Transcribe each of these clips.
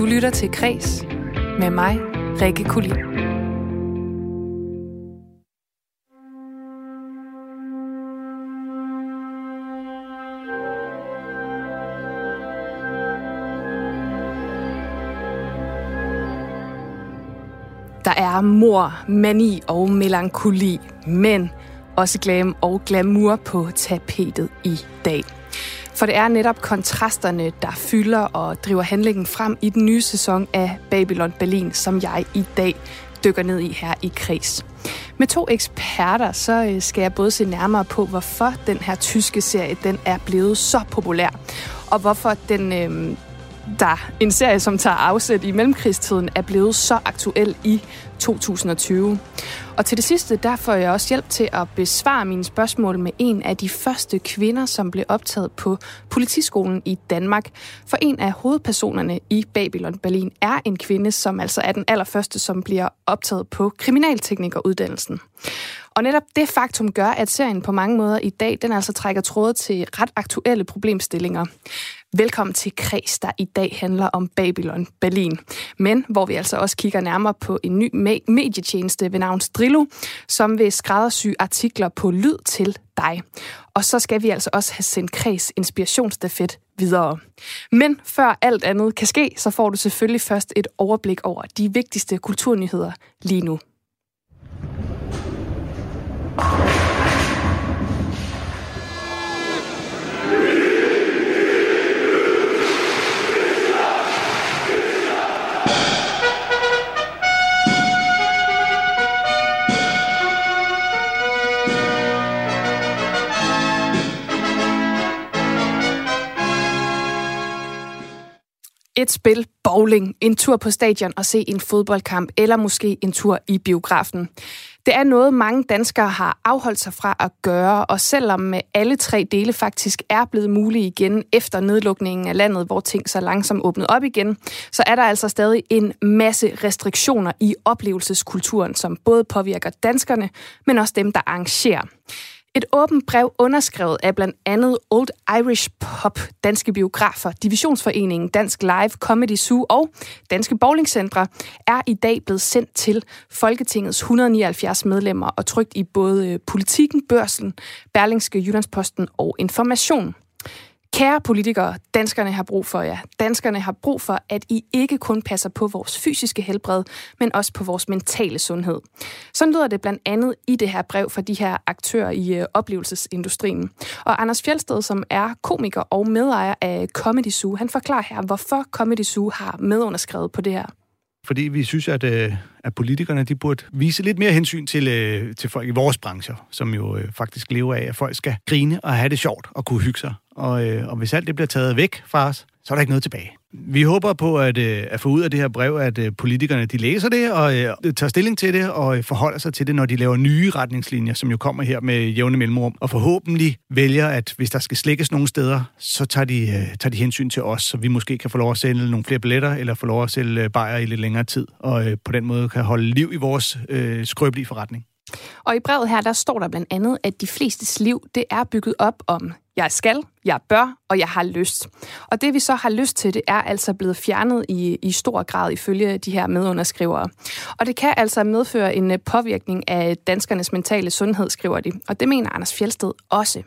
Du lytter til Kres med mig, Rikke Kulin. Der er mor, mani og melankoli, men også glam og glamour på tapetet i dag. For det er netop kontrasterne, der fylder og driver handlingen frem i den nye sæson af Babylon Berlin, som jeg i dag dykker ned i her i Kreds. Med to eksperter, så øh, skal jeg både se nærmere på, hvorfor den her tyske serie den er blevet så populær, og hvorfor den øh, der en serie, som tager afsæt i mellemkrigstiden, er blevet så aktuel i 2020. Og til det sidste, der får jeg også hjælp til at besvare mine spørgsmål med en af de første kvinder, som blev optaget på politiskolen i Danmark. For en af hovedpersonerne i Babylon Berlin er en kvinde, som altså er den allerførste, som bliver optaget på kriminalteknikeruddannelsen. Og netop det faktum gør, at serien på mange måder i dag, den altså trækker tråde til ret aktuelle problemstillinger. Velkommen til Kreds, der i dag handler om Babylon Berlin. Men hvor vi altså også kigger nærmere på en ny medietjeneste ved navn Strillo, som vil skræddersy artikler på lyd til dig. Og så skal vi altså også have sendt Kreds inspirationsstafet videre. Men før alt andet kan ske, så får du selvfølgelig først et overblik over de vigtigste kulturnyheder lige nu. Et spil, bowling, en tur på stadion og se en fodboldkamp, eller måske en tur i biografen. Det er noget, mange danskere har afholdt sig fra at gøre, og selvom alle tre dele faktisk er blevet mulige igen efter nedlukningen af landet, hvor ting så langsomt åbnet op igen, så er der altså stadig en masse restriktioner i oplevelseskulturen, som både påvirker danskerne, men også dem, der arrangerer. Et åbent brev underskrevet af blandt andet Old Irish Pop, Danske Biografer, Divisionsforeningen, Dansk Live, Comedy Zoo og Danske Bowlingcentre er i dag blevet sendt til Folketingets 179 medlemmer og trygt i både øh, Politiken, Børsen, Berlingske, Jyllandsposten og Information. Kære politikere, danskerne har brug for jer. Danskerne har brug for, at I ikke kun passer på vores fysiske helbred, men også på vores mentale sundhed. Sådan lyder det blandt andet i det her brev fra de her aktører i øh, oplevelsesindustrien. Og Anders Fjeldsted, som er komiker og medejer af Comedy Zoo, han forklarer her, hvorfor Comedy Zoo har medunderskrevet på det her fordi vi synes, at, øh, at politikerne de burde vise lidt mere hensyn til, øh, til folk i vores brancher, som jo øh, faktisk lever af, at folk skal grine og have det sjovt og kunne hygge sig. Og, øh, og hvis alt det bliver taget væk fra os, så er der ikke noget tilbage. Vi håber på at, øh, at få ud af det her brev, at øh, politikerne de læser det og øh, tager stilling til det og forholder sig til det, når de laver nye retningslinjer, som jo kommer her med jævne mellemrum. Og forhåbentlig vælger, at hvis der skal slækkes nogle steder, så tager de, tager de hensyn til os, så vi måske kan få lov at sælge nogle flere billetter, eller få lov at sælge bajer i lidt længere tid, og på den måde kan holde liv i vores øh, skrøbelige forretning. Og i brevet her, der står der blandt andet, at de flestes liv, det er bygget op om, jeg skal, jeg bør, og jeg har lyst. Og det vi så har lyst til, det er altså blevet fjernet i, i stor grad ifølge de her medunderskrivere. Og det kan altså medføre en øh, påvirkning af danskernes mentale sundhed, skriver de. Og det mener Anders Fjeldsted også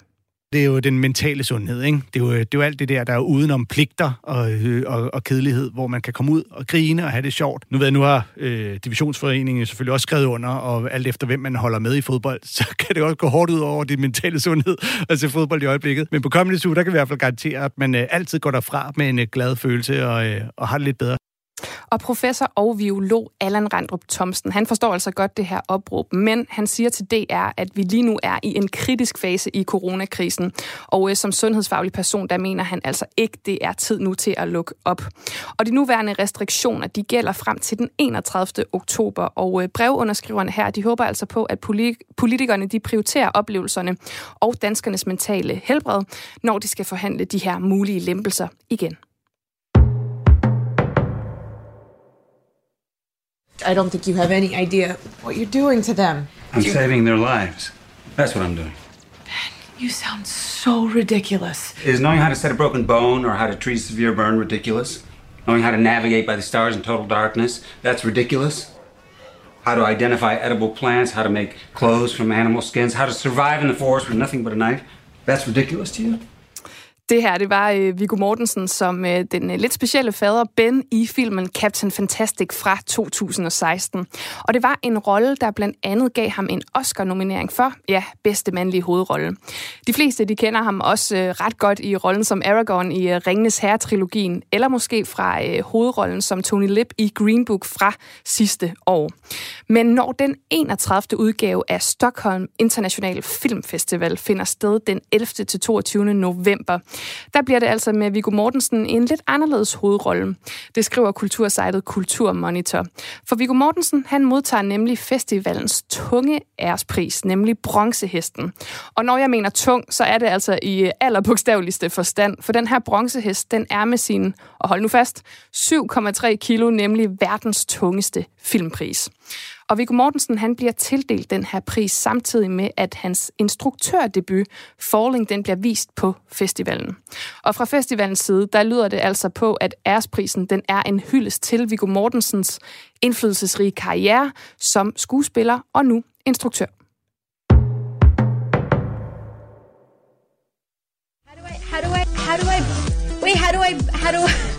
det er jo den mentale sundhed, ikke? Det er jo, det er jo alt det der, der er udenom pligter og, øh, og, og kedelighed, hvor man kan komme ud og grine og have det sjovt. Nu ved jeg, nu har øh, Divisionsforeningen selvfølgelig også skrevet under, og alt efter hvem man holder med i fodbold, så kan det også gå hårdt ud over det mentale sundhed at se fodbold i øjeblikket. Men på kommende uge, der kan vi i hvert fald garantere, at man øh, altid går derfra med en øh, glad følelse og, øh, og har det lidt bedre. Og professor og violog Allan Randrup Thomsen, han forstår altså godt det her opråb, men han siger til DR, at vi lige nu er i en kritisk fase i coronakrisen. Og øh, som sundhedsfaglig person, der mener han altså ikke, det er tid nu til at lukke op. Og de nuværende restriktioner, de gælder frem til den 31. oktober, og øh, brevunderskriverne her, de håber altså på, at politikerne de prioriterer oplevelserne og danskernes mentale helbred, når de skal forhandle de her mulige lempelser igen. I don't think you have any idea what you're doing to them. I'm you're... saving their lives. That's what I'm doing. Ben, you sound so ridiculous. Is knowing how to set a broken bone or how to treat a severe burn ridiculous? knowing how to navigate by the stars in total darkness, that's ridiculous. How to identify edible plants, how to make clothes from animal skins, how to survive in the forest with nothing but a knife, that's ridiculous to you? Det her, det var øh, Viggo Mortensen som øh, den øh, lidt specielle fader Ben i filmen Captain Fantastic fra 2016. Og det var en rolle, der blandt andet gav ham en Oscar-nominering for, ja, bedste mandlige hovedrolle. De fleste, de kender ham også øh, ret godt i rollen som Aragorn i øh, Ringenes Herre-trilogien, eller måske fra øh, hovedrollen som Tony Lip i Green Book fra sidste år. Men når den 31. udgave af Stockholm International Filmfestival finder sted den 11. til 22. november, der bliver det altså med Viggo Mortensen en lidt anderledes hovedrolle. Det skriver kultursejtet Kulturmonitor. For Viggo Mortensen, han modtager nemlig festivalens tunge ærespris, nemlig bronzehesten. Og når jeg mener tung, så er det altså i allerbogstaveligste forstand, for den her bronzehest, den er med sin, og hold nu fast, 7,3 kilo, nemlig verdens tungeste filmpris. Og Viggo Mortensen han bliver tildelt den her pris samtidig med, at hans instruktørdebut Falling den bliver vist på festivalen. Og fra festivalens side, der lyder det altså på, at æresprisen den er en hyldest til Viggo Mortensens indflydelsesrige karriere som skuespiller og nu instruktør. How do I, how do I, how do I, wait, how do I, how do I,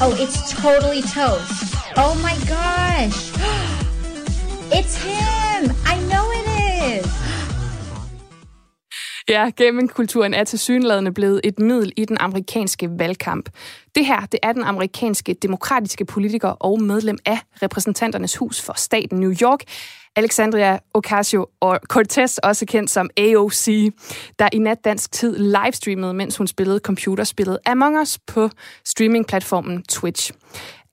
oh, it's totally toast. Oh my gosh. It's him. I Ja, gamingkulturen er til synladende blevet et middel i den amerikanske valgkamp. Det her, det er den amerikanske demokratiske politiker og medlem af repræsentanternes hus for staten New York, Alexandria Ocasio-Cortez, også kendt som AOC, der i nat dansk tid livestreamede, mens hun spillede computerspillet Among Us på streamingplatformen Twitch.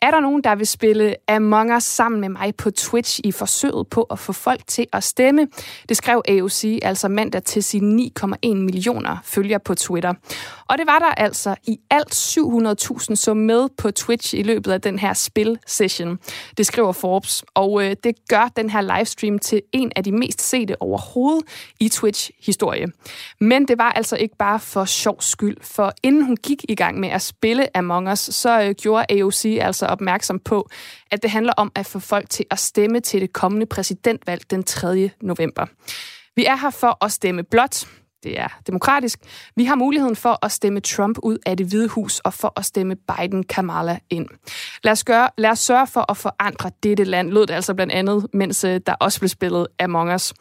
Er der nogen, der vil spille Among Us sammen med mig på Twitch i forsøget på at få folk til at stemme? Det skrev AOC altså mandag til sine 9,1 millioner følgere på Twitter. Og det var der altså i alt 700.000 som med på Twitch i løbet af den her spil-session. Det skriver Forbes, og øh, det gør den her livestream til en af de mest sete overhovedet i Twitch-historie. Men det var altså ikke bare for sjov skyld, for inden hun gik i gang med at spille Among Us, så øh, gjorde AOC altså opmærksom på, at det handler om at få folk til at stemme til det kommende præsidentvalg den 3. november. Vi er her for at stemme blot. Det er demokratisk. Vi har muligheden for at stemme Trump ud af det hvide hus og for at stemme Biden-Kamala ind. Lad os, gøre, lad os sørge for at forandre dette land, lød det altså blandt andet, mens øh, der også blev spillet Among Us.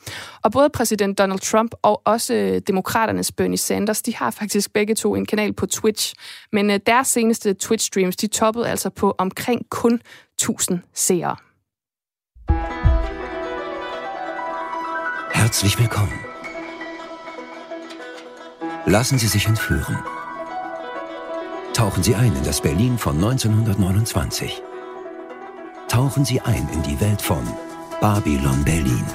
Og både præsident Donald Trump og også øh, demokraternes Bernie Sanders, de har faktisk begge to en kanal på Twitch. Men øh, deres seneste Twitch-streams, de toppede altså på omkring kun 1000 seere. Herzlich willkommen. Lassen Sie sich entführen. Tauchen Sie ein in das Berlin von 1929. Tauchen Sie ein in die Welt von Babylon Berlin.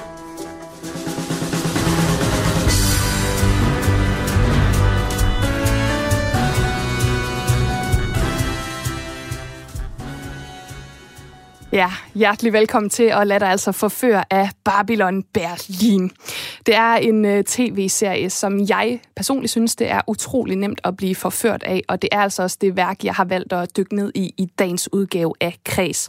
Ja, hjertelig velkommen til at lade dig altså forføre af Babylon Berlin. Det er en øh, tv-serie, som jeg personligt synes, det er utrolig nemt at blive forført af, og det er altså også det værk, jeg har valgt at dykke ned i i dagens udgave af Kreds.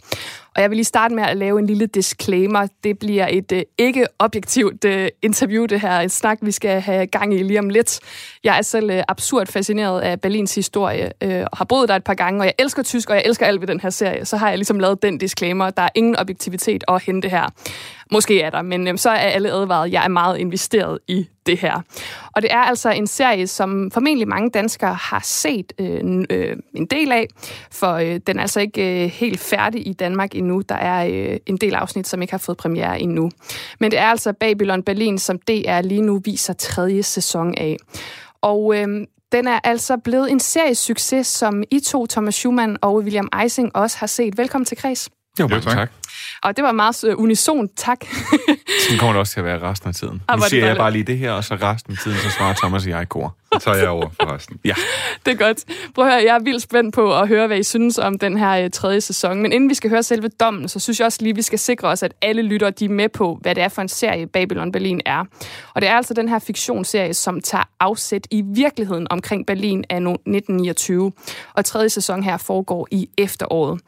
Og jeg vil lige starte med at lave en lille disclaimer. Det bliver et øh, ikke objektivt øh, interview, det her et snak, vi skal have gang i lige om lidt. Jeg er selv øh, absurd fascineret af Berlins historie, øh, og har boet der et par gange, og jeg elsker tysk, og jeg elsker alt ved den her serie. Så har jeg ligesom lavet den disclaimer. Der er ingen objektivitet at hente her. Måske er der, men øh, så er alle advaret. Jeg er meget investeret i det her. Og det er altså en serie, som formentlig mange danskere har set øh, øh, en del af, for øh, den er altså ikke øh, helt færdig i Danmark endnu. Der er øh, en del afsnit, som ikke har fået premiere endnu. Men det er altså Babylon Berlin, som DR lige nu viser tredje sæson af. Og øh, den er altså blevet en seriesucces, som I to, Thomas Schumann og William Eising, også har set. Velkommen til Kreds. Jo, mange tak. Og det var meget uh, unison tak. Sådan kommer det også til at være resten af tiden. Ah, nu er siger jeg bare lige det her, og så resten af tiden, så svarer Thomas og jeg i kor. Så tager jeg over for resten. Ja. Det er godt. Prøv at høre, jeg er vildt spændt på at høre, hvad I synes om den her uh, tredje sæson. Men inden vi skal høre selve dommen, så synes jeg også lige, vi skal sikre os, at alle lytter de er med på, hvad det er for en serie Babylon Berlin er. Og det er altså den her fiktionsserie, som tager afsæt i virkeligheden omkring Berlin af 1929. Og tredje sæson her foregår i efteråret.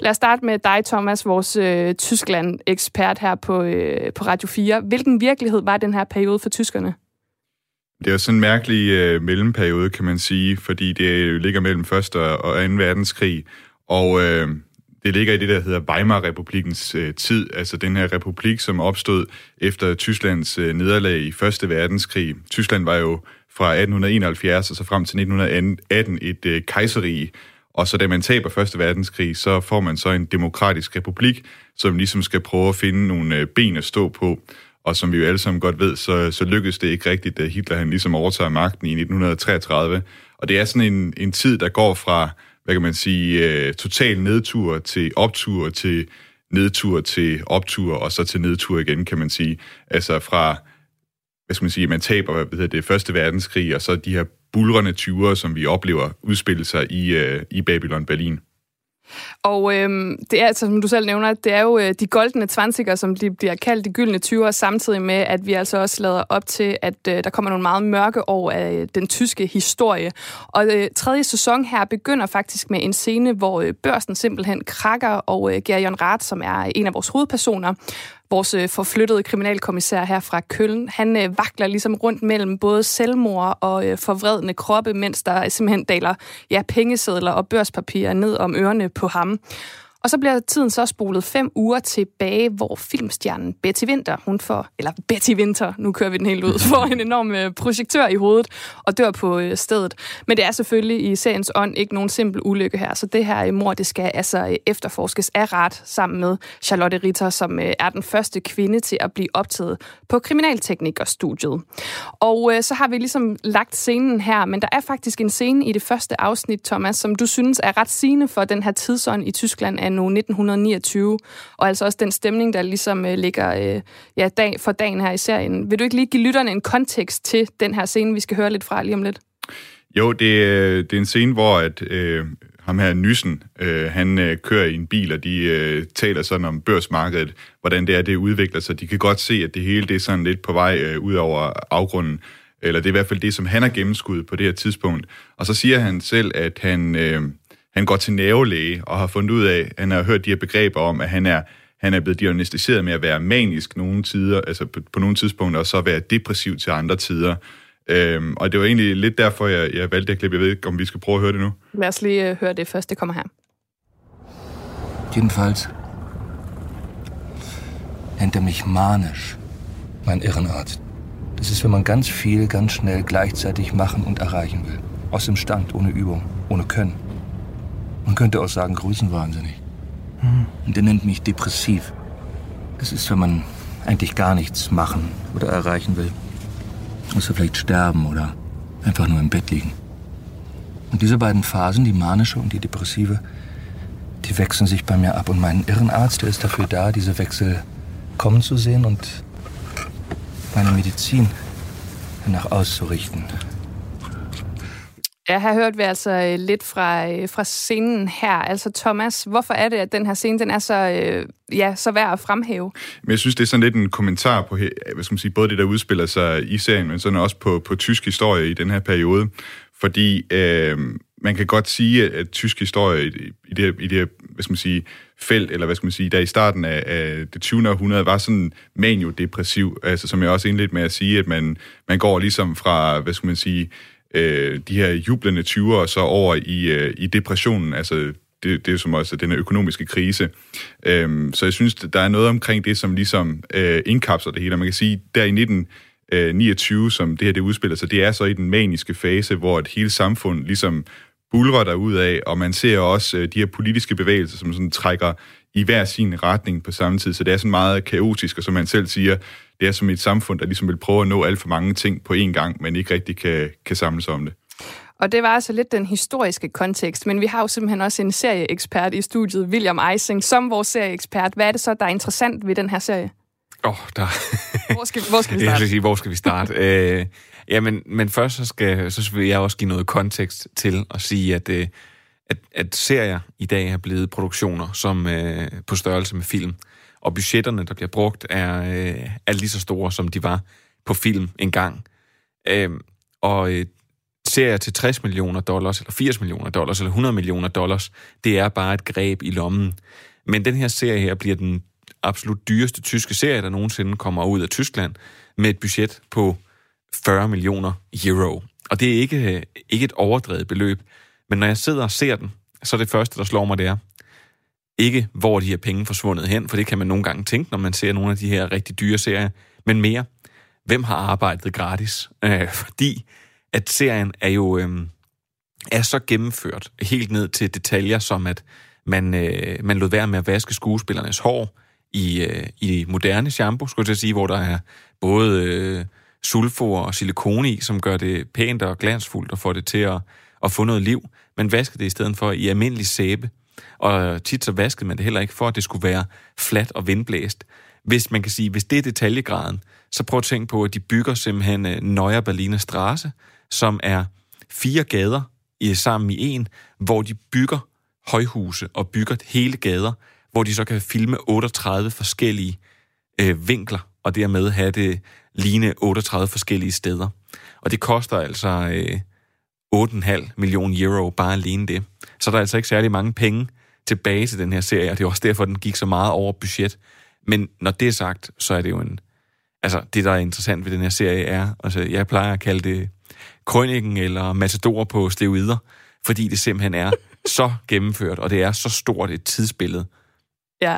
Lad os starte med dig, Thomas, vores øh, Tyskland-ekspert her på, øh, på Radio 4. Hvilken virkelighed var den her periode for tyskerne? Det er jo sådan en mærkelig øh, mellemperiode, kan man sige, fordi det ligger mellem 1. og 2. verdenskrig, og øh, det ligger i det, der hedder Weimar-republikens øh, tid, altså den her republik, som opstod efter Tysklands øh, nederlag i 1. verdenskrig. Tyskland var jo fra 1871 og så frem til 1918 et øh, kejserige, og så da man taber Første verdenskrig, så får man så en demokratisk republik, som ligesom skal prøve at finde nogle øh, ben at stå på. Og som vi jo alle sammen godt ved, så, så lykkedes det ikke rigtigt, da Hitler han ligesom overtager magten i 1933. Og det er sådan en, en tid, der går fra, hvad kan man sige, øh, total nedtur til optur til nedtur til optur, og så til nedtur igen, kan man sige. Altså fra, hvad skal man sige, man taber hvad hedder det, første verdenskrig, og så de her bulrende 20'ere, som vi oplever udspille sig i, øh, i Babylon Berlin. Og øh, det er, altså, som du selv nævner, det er jo øh, de goldne 20'er, som de bliver kaldt de gyldne 20'er, samtidig med, at vi altså også lader op til, at øh, der kommer nogle meget mørke år af øh, den tyske historie. Og øh, tredje sæson her begynder faktisk med en scene, hvor øh, børsen simpelthen krakker, og øh, Gerion Rath, som er en af vores hovedpersoner, vores øh, forflyttede kriminalkommissær her fra Køln, han øh, vakler ligesom rundt mellem både selvmord og øh, forvredne kroppe, mens der simpelthen daler ja, pengesedler og børspapirer ned om ørerne på ham. Og så bliver tiden så spolet fem uger tilbage, hvor filmstjernen Betty Winter, hun får, eller Betty Winter, nu kører vi den helt ud, får en enorm øh, projektør i hovedet og dør på øh, stedet. Men det er selvfølgelig i seriens ånd ikke nogen simpel ulykke her, så det her øh, mor, det skal altså efterforskes af ret sammen med Charlotte Ritter, som er den første kvinde til at blive optaget på kriminalteknikerstudiet. Og så har vi ligesom lagt scenen her, men der er faktisk en scene i det første afsnit, Thomas, som du synes er ret sigende for den her tidsånd i Tyskland af anno 1929, og altså også den stemning, der ligesom øh, ligger øh, ja, dag for dagen her i serien. Vil du ikke lige give lytterne en kontekst til den her scene, vi skal høre lidt fra lige om lidt? Jo, det, øh, det er en scene, hvor at, øh, ham her Nyssen, øh, han øh, kører i en bil, og de øh, taler sådan om børsmarkedet, hvordan det er, det udvikler sig. De kan godt se, at det hele det er sådan lidt på vej øh, ud over afgrunden, eller det er i hvert fald det, som han har gennemskuddet på det her tidspunkt. Og så siger han selv, at han, øh, han går til nævelæge og har fundet ud af, han har hørt de her begreber om, at han er han er blevet diagnostiseret med at være manisk nogle tider, altså på, på nogle tidspunkter, og så være depressiv til andre tider. Øhm, og det var egentlig lidt derfor, jeg, jeg valgte det klip. Jeg ved ikke, om vi skal prøve at høre det nu. Lad os lige øh, høre det først, det kommer her. Jedenfalls nennt er mich manisch, mein Irrenarzt. Das ist, wenn man ganz viel, ganz schnell gleichzeitig machen und erreichen will. Aus dem Stand, ohne Übung, ohne Können. Man könnte auch sagen, größenwahnsinnig. Und er nennt mich depressiv. Das ist, wenn man eigentlich gar nichts machen oder erreichen will. Außer vielleicht sterben oder einfach nur im Bett liegen. Und diese beiden Phasen, die manische und die depressive, die wechseln sich bei mir ab. Und mein Irrenarzt, der ist dafür da, diese Wechsel kommen zu sehen und meine Medizin danach auszurichten. Ja, her hørte vi altså øh, lidt fra, øh, fra scenen her. Altså Thomas, hvorfor er det, at den her scene den er så, øh, ja, så værd at fremhæve? Men jeg synes, det er sådan lidt en kommentar på hvad skal man sige, både det, der udspiller sig i serien, men sådan også på, på tysk historie i den her periode. Fordi øh, man kan godt sige, at, tysk historie i, i det, i det hvad skal man sige, felt, eller hvad skal man sige, der i starten af, af det 20. århundrede, var sådan manio-depressiv. Altså, som jeg også indledte med at sige, at man, man går ligesom fra, hvad skal man sige, øh, de her jublende 20'ere så over i, øh, i depressionen, altså det, det er jo som også den her økonomiske krise. Øhm, så jeg synes, der er noget omkring det, som ligesom øh, indkapsler det hele. Og man kan sige, der i 1929, øh, som det her det udspiller sig, det er så i den maniske fase, hvor et hele samfund ligesom bulrer der ud af, og man ser også øh, de her politiske bevægelser, som sådan trækker i hver sin retning på samme tid. Så det er sådan meget kaotisk, og som man selv siger, det er som et samfund, der ligesom vil prøve at nå alt for mange ting på én gang, men ikke rigtig kan, kan samles om det. Og det var altså lidt den historiske kontekst, men vi har jo simpelthen også en serieekspert i studiet, William Eising, som vores serieekspert. Hvad er det så, der er interessant ved den her serie? Åh, oh, der... Hvor skal, hvor skal vi Jeg starte? vil sige, hvor skal vi starte? øh, ja, men, men først så, skal, så vil jeg også give noget kontekst til at sige, at, øh, at, at serier i dag er blevet produktioner som øh, på størrelse med film. Og budgetterne, der bliver brugt, er, øh, er lige så store, som de var på film engang. Øh, og øh, serier til 60 millioner dollars, eller 80 millioner dollars, eller 100 millioner dollars, det er bare et greb i lommen. Men den her serie her bliver den absolut dyreste tyske serie, der nogensinde kommer ud af Tyskland, med et budget på 40 millioner euro. Og det er ikke, øh, ikke et overdrevet beløb. Men når jeg sidder og ser den, så er det første, der slår mig, det er, ikke hvor de her penge forsvundet hen, for det kan man nogle gange tænke, når man ser nogle af de her rigtig dyre serier, men mere, hvem har arbejdet gratis? Øh, fordi at serien er jo øh, er så gennemført helt ned til detaljer, som at man, øh, man lod være med at vaske skuespillernes hår i, øh, i moderne shampoo, skulle jeg sige, hvor der er både øh, sulfor og silikone i, som gør det pænt og glansfuldt og får det til at, at få noget liv. Man vasker det i stedet for i almindelig sæbe. Og tit så vaskede man det heller ikke for, at det skulle være fladt og vindblæst. Hvis man kan sige, hvis det er detaljegraden, så prøv at tænke på, at de bygger simpelthen øh, Neuer Berliner Straße, som er fire gader i, sammen i en, hvor de bygger højhuse og bygger hele gader, hvor de så kan filme 38 forskellige øh, vinkler, og dermed have det ligne 38 forskellige steder. Og det koster altså øh, 8,5 millioner euro bare alene det. Så der er altså ikke særlig mange penge tilbage til den her serie, og det er også derfor, den gik så meget over budget. Men når det er sagt, så er det jo en... Altså, det, der er interessant ved den her serie, er... Altså, jeg plejer at kalde det krønningen eller matador på steroider, fordi det simpelthen er så gennemført, og det er så stort et tidsbillede. Ja,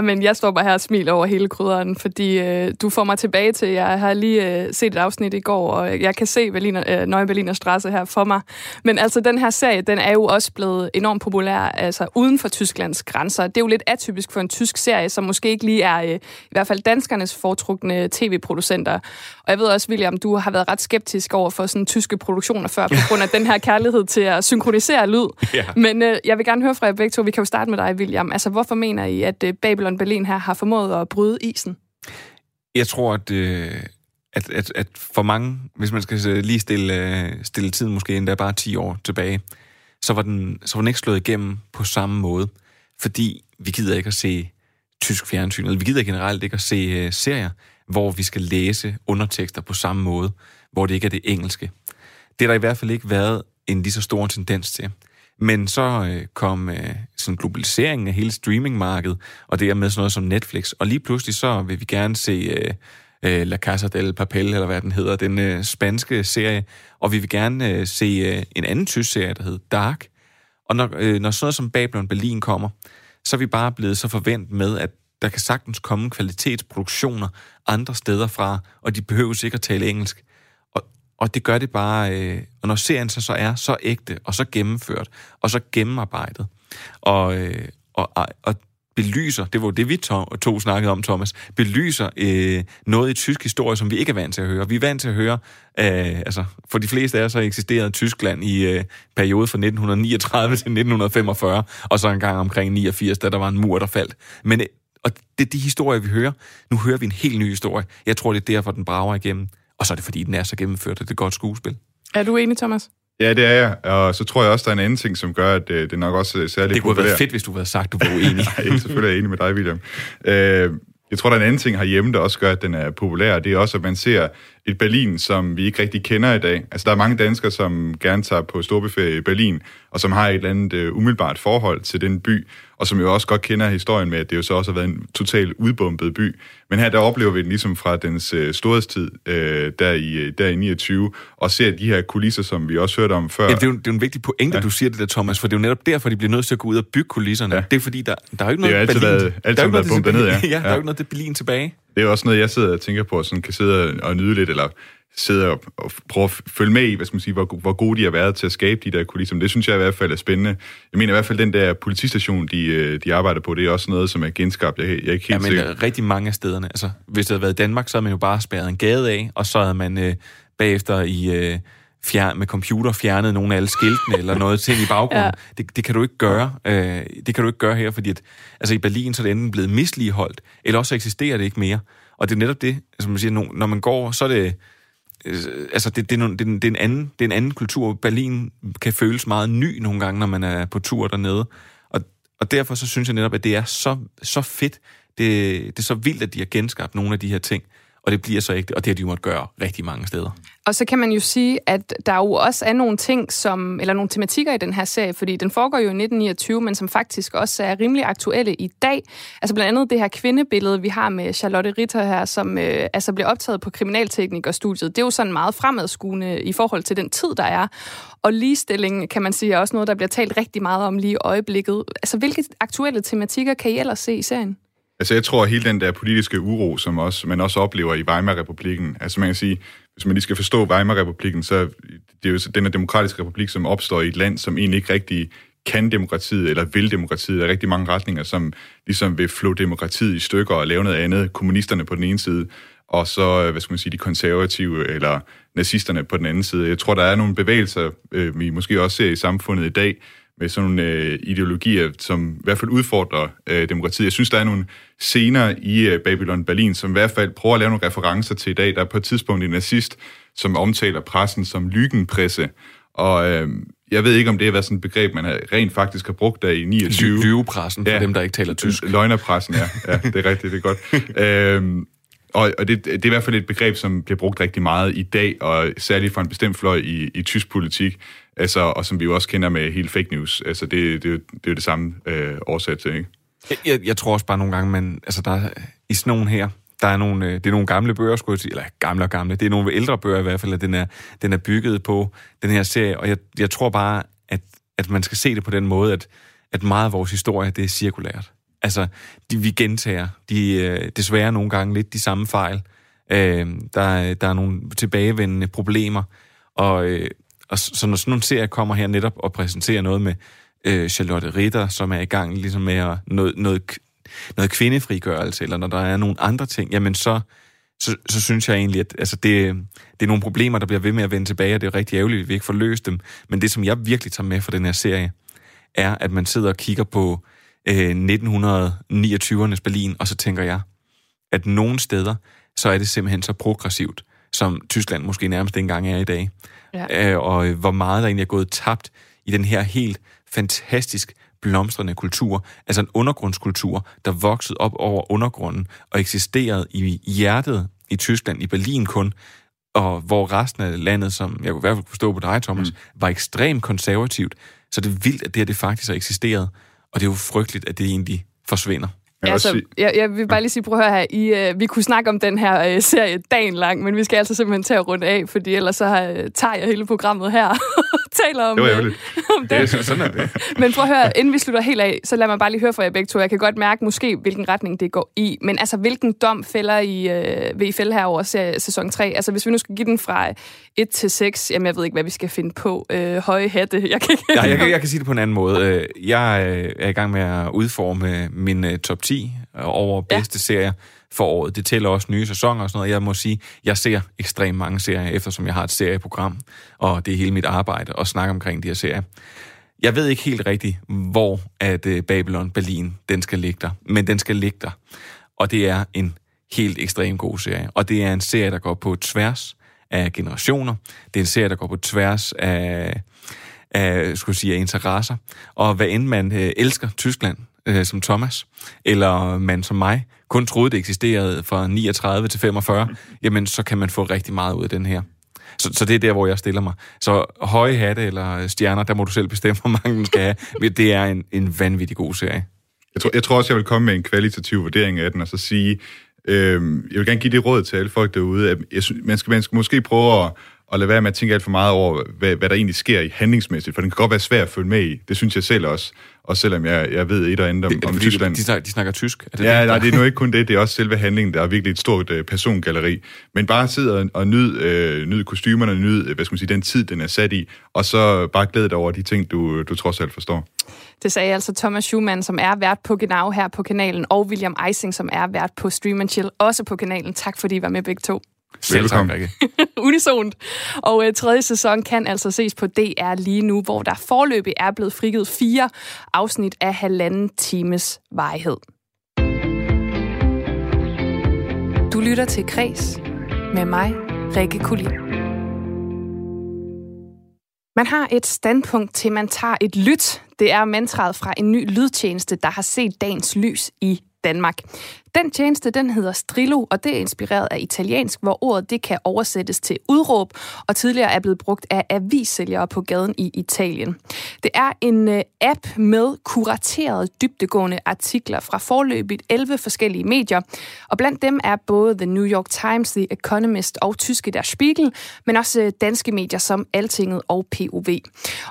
men jeg står bare her og smiler over hele krydderen, fordi øh, du får mig tilbage til, jeg har lige øh, set et afsnit i går, og jeg kan se Berliner, øh, Neue Berliner Straße her for mig. Men altså, den her serie, den er jo også blevet enormt populær altså, uden for Tysklands grænser. Det er jo lidt atypisk for en tysk serie, som måske ikke lige er øh, i hvert fald danskernes foretrukne tv-producenter. Og jeg ved også, William, du har været ret skeptisk over for sådan tyske produktioner før, på grund af den her kærlighed til at synkronisere lyd. Ja. Men øh, jeg vil gerne høre fra jer begge to. Vi kan jo starte med dig, William. Altså, hvorfor mener I, at øh, Babylon Berlin her har formået at bryde isen? Jeg tror, at, øh, at, at, at for mange, hvis man skal øh, lige stille, øh, stille tiden måske endda bare 10 år tilbage, så var, den, så var den ikke slået igennem på samme måde. Fordi vi gider ikke at se tysk fjernsyn, eller vi gider generelt ikke at se øh, serier, hvor vi skal læse undertekster på samme måde, hvor det ikke er det engelske. Det har der i hvert fald ikke været en lige så stor tendens til. Men så øh, kom øh, sådan globaliseringen af hele streamingmarkedet, og det er med sådan noget som Netflix. Og lige pludselig så vil vi gerne se øh, øh, La Casa del Papel, eller hvad den hedder, den øh, spanske serie. Og vi vil gerne øh, se øh, en anden tysk serie, der hedder Dark. Og når, øh, når sådan noget som Babylon Berlin kommer, så er vi bare blevet så forventet med, at der kan sagtens komme kvalitetsproduktioner andre steder fra, og de behøver ikke at tale engelsk. Og, og det gør det bare, øh, og når serien så, så er så ægte, og så gennemført, og så gennemarbejdet, og, øh, og, og belyser, det var det, vi to, to snakkede om, Thomas, belyser øh, noget i tysk historie, som vi ikke er vant til at høre. Vi er vant til at høre, øh, altså for de fleste af os har eksisteret Tyskland i øh, periode fra 1939 til 1945, og så en gang omkring 89, da der var en mur, der faldt. Men øh, og det er de historier, vi hører. Nu hører vi en helt ny historie. Jeg tror, det er derfor, den brager igennem. Og så er det, fordi den er så gennemført, at det er godt skuespil. Er du enig, Thomas? Ja, det er jeg. Og så tror jeg også, der er en anden ting, som gør, at øh, det nok også er særligt Det kunne have været fedt, hvis du havde sagt, du var uenig. Nej, selvfølgelig er jeg enig med dig, William. Øh, jeg tror, der er en anden ting herhjemme, der også gør, at den er populær. Det er også, at man ser et Berlin, som vi ikke rigtig kender i dag. Altså, der er mange danskere, som gerne tager på storbeferie i Berlin, og som har et eller andet øh, umiddelbart forhold til den by, og som jo også godt kender historien med, at det jo så også har været en totalt udbumpet by. Men her, der oplever vi den ligesom fra dens øh, storhedstid, øh, der, i, øh, der i 29, og ser de her kulisser, som vi også hørte om før. Ja, det, er jo, det er jo en vigtig pointe, ja. du siger det der, Thomas, for det er jo netop derfor, de bliver nødt til at gå ud og bygge kulisserne. Ja. Det er fordi, der, der er jo ikke noget Det har altid Berlin. været- altid der er været bumpet ned, ja. ja. der er Ja. jo ikke noget det Berlin tilbage. Det er jo også noget, jeg sidder og tænker på, sådan kan sidde og nyde lidt, eller sidde og, og prøve at følge med i, hvad skal man sige, hvor, hvor gode de har været til at skabe de der kulisser. Men det synes jeg i hvert fald er spændende. Jeg mener i hvert fald, den der politistation, de, øh, de arbejder på, det er også noget, som er genskabt. Jeg, jeg er ikke Ja, helt men sikker. øh, rigtig mange af stederne. Altså, hvis det havde været i Danmark, så havde man jo bare spærret en gade af, og så havde man øh, bagefter i øh, fjern, med computer fjernede nogle af alle skiltene eller noget ting i baggrunden. Ja. Det, det kan du ikke gøre. Øh, det kan du ikke gøre her, fordi at, altså i Berlin så er det enten blevet misligeholdt, eller også eksisterer det ikke mere. Og det er netop det, altså man siger, når man går, så er det, Øh, altså det, det, er, det, er, det, er en anden, det er en anden kultur. Berlin kan føles meget ny nogle gange, når man er på tur dernede. Og, og derfor så synes jeg netop, at det er så, så fedt, det, det er så vildt, at de har genskabt nogle af de her ting og det bliver så ikke det, og det har de jo måtte gøre rigtig mange steder. Og så kan man jo sige, at der jo også er nogle ting, som, eller nogle tematikker i den her serie, fordi den foregår jo i 1929, men som faktisk også er rimelig aktuelle i dag. Altså blandt andet det her kvindebillede, vi har med Charlotte Ritter her, som øh, altså bliver optaget på kriminalteknikerstudiet. Det er jo sådan meget fremadskuende i forhold til den tid, der er. Og ligestilling, kan man sige, er også noget, der bliver talt rigtig meget om lige i øjeblikket. Altså hvilke aktuelle tematikker kan I ellers se i serien? Altså jeg tror, at hele den der politiske uro, som også, man også oplever i Weimar-republiken, altså man kan sige, hvis man lige skal forstå Weimar-republiken, så det er jo den her demokratiske republik, som opstår i et land, som egentlig ikke rigtig kan demokratiet, eller vil demokratiet. Der er rigtig mange retninger, som ligesom vil flå demokratiet i stykker og lave noget andet. Kommunisterne på den ene side, og så, hvad skal man sige, de konservative eller nazisterne på den anden side. Jeg tror, der er nogle bevægelser, øh, vi måske også ser i samfundet i dag, med sådan nogle øh, ideologier, som i hvert fald udfordrer øh, demokratiet. Jeg synes, der er nogle scener i øh, Babylon Berlin, som i hvert fald prøver at lave nogle referencer til i dag. Der er på et tidspunkt en nazist, som omtaler pressen som lygenpresse. Og øh, jeg ved ikke, om det har været sådan et begreb, man har rent faktisk har brugt der i 29. Lyvepressen, for ja, dem, der ikke taler tysk. Løgnerpressen, ja. ja det er rigtigt, det er godt. øhm, og, og det, det er i hvert fald et begreb, som bliver brugt rigtig meget i dag, og særligt fra en bestemt fløj i, i tysk politik. Altså, og som vi jo også kender med hele fake news. Altså, det, det, det er jo det samme øh, årsag til, ikke? Jeg, jeg, jeg tror også bare nogle gange, man, altså der i sådan nogle her, der er nogle, øh, det er nogle gamle bøger, skulle jeg sige, eller gamle og gamle, det er nogle ældre bøger i hvert fald, at den er, den er bygget på den her serie, og jeg, jeg tror bare, at, at man skal se det på den måde, at, at meget af vores historie, det er cirkulært. Altså, de, vi gentager de, øh, desværre nogle gange lidt de samme fejl. Øh, der, der er nogle tilbagevendende problemer, og, øh, og så når sådan nogle serier kommer her netop og præsenterer noget med øh, Charlotte Ritter, som er i gang ligesom med at, noget, noget, noget kvindefrigørelse, eller når der er nogle andre ting, jamen så, så, så synes jeg egentlig, at altså det, det er nogle problemer, der bliver ved med at vende tilbage, og det er rigtig ærgerligt, at vi ikke får løst dem. Men det, som jeg virkelig tager med fra den her serie, er, at man sidder og kigger på øh, 1929'ernes Berlin, og så tænker jeg, at nogle steder, så er det simpelthen så progressivt, som Tyskland måske nærmest ikke engang er i dag ja. øh, og hvor meget der egentlig er gået tabt i den her helt fantastisk blomstrende kultur, altså en undergrundskultur, der voksede op over undergrunden og eksisterede i hjertet i Tyskland, i Berlin kun, og hvor resten af landet, som jeg kunne i hvert fald forstå på dig, Thomas, mm. var ekstremt konservativt. Så det er vildt, at det her det faktisk har eksisteret, og det er jo frygteligt, at det egentlig forsvinder. Jeg, altså, jeg, jeg vil bare lige sige, prøv at høre her, I, uh, vi kunne snakke om den her uh, serie dagen lang, men vi skal altså simpelthen tage rundt af, fordi ellers så uh, tager jeg hele programmet her taler om, det. Var uh, om det. er sådan er det. men prøv at høre, inden vi slutter helt af, så lad mig bare lige høre fra jer begge to. Jeg kan godt mærke måske, hvilken retning det går i, men altså, hvilken dom fælder I, uh, vil I fælde her over sæson 3? Altså, hvis vi nu skal give den fra 1 til 6, jamen jeg ved ikke, hvad vi skal finde på. Uh, høje hatte. Jeg kan, ikke... ja, jeg, kan, jeg kan sige det på en anden måde. Jeg er i gang med at udforme min top 10 10 over bedste ja. serier for året. Det tæller også nye sæsoner og sådan noget. Jeg må sige, jeg ser ekstremt mange serier, eftersom jeg har et serieprogram, og det er hele mit arbejde at snakke omkring de her serier. Jeg ved ikke helt rigtigt, hvor at øh, Babylon Berlin, den skal ligge der, men den skal ligge der. Og det er en helt ekstremt god serie. Og det er en serie, der går på tværs af generationer. Det er en serie, der går på tværs af, af skulle sige, af interesser. Og hvad end man øh, elsker Tyskland, øh, som Thomas, eller man som mig kun troede, det eksisterede fra 39 til 45, jamen så kan man få rigtig meget ud af den her. Så, så det er der, hvor jeg stiller mig. Så høje hatte eller stjerner, der må du selv bestemme, hvor mange den skal have. Men det er en, en vanvittig god serie. Jeg tror, jeg tror også, jeg vil komme med en kvalitativ vurdering af den, og så sige, øh, jeg vil gerne give det råd til alle folk derude, at jeg synes, man, skal, man skal måske prøve at, at lade være med at tænke alt for meget over, hvad, hvad der egentlig sker i handlingsmæssigt, for den kan godt være svær at følge med i. Det synes jeg selv også. Og selvom jeg, jeg ved et og andet om, det, om Tyskland... De, de snakker tysk? Er det ja, det? nej, det er nu ikke kun det. Det er også selve handlingen. Der er virkelig et stort uh, persongalleri. Men bare sidde og, og nyd, uh, nyd kostymerne, nyd hvad skal man sige, den tid, den er sat i, og så bare glæde dig over de ting, du, du trods alt forstår. Det sagde altså Thomas Schumann, som er vært på Genau her på kanalen, og William Eising, som er vært på Stream Chill, også på kanalen. Tak fordi I var med begge to. Selv tak. Rikke. unisont. Og øh, tredje sæson kan altså ses på DR lige nu, hvor der forløbig er blevet frigivet fire afsnit af halvanden times varighed. Du lytter til Kres med mig, Rikke Kulin. Man har et standpunkt til, man tager et lyt. Det er mantraet fra en ny lydtjeneste, der har set dagens lys i Danmark. Den tjeneste, den hedder Strillo, og det er inspireret af italiensk, hvor ordet det kan oversættes til udråb, og tidligere er blevet brugt af avissælgere på gaden i Italien. Det er en øh, app med kuraterede, dybdegående artikler fra forløbigt 11 forskellige medier, og blandt dem er både The New York Times, The Economist og tyske Der Spiegel, men også øh, danske medier som Altinget og POV.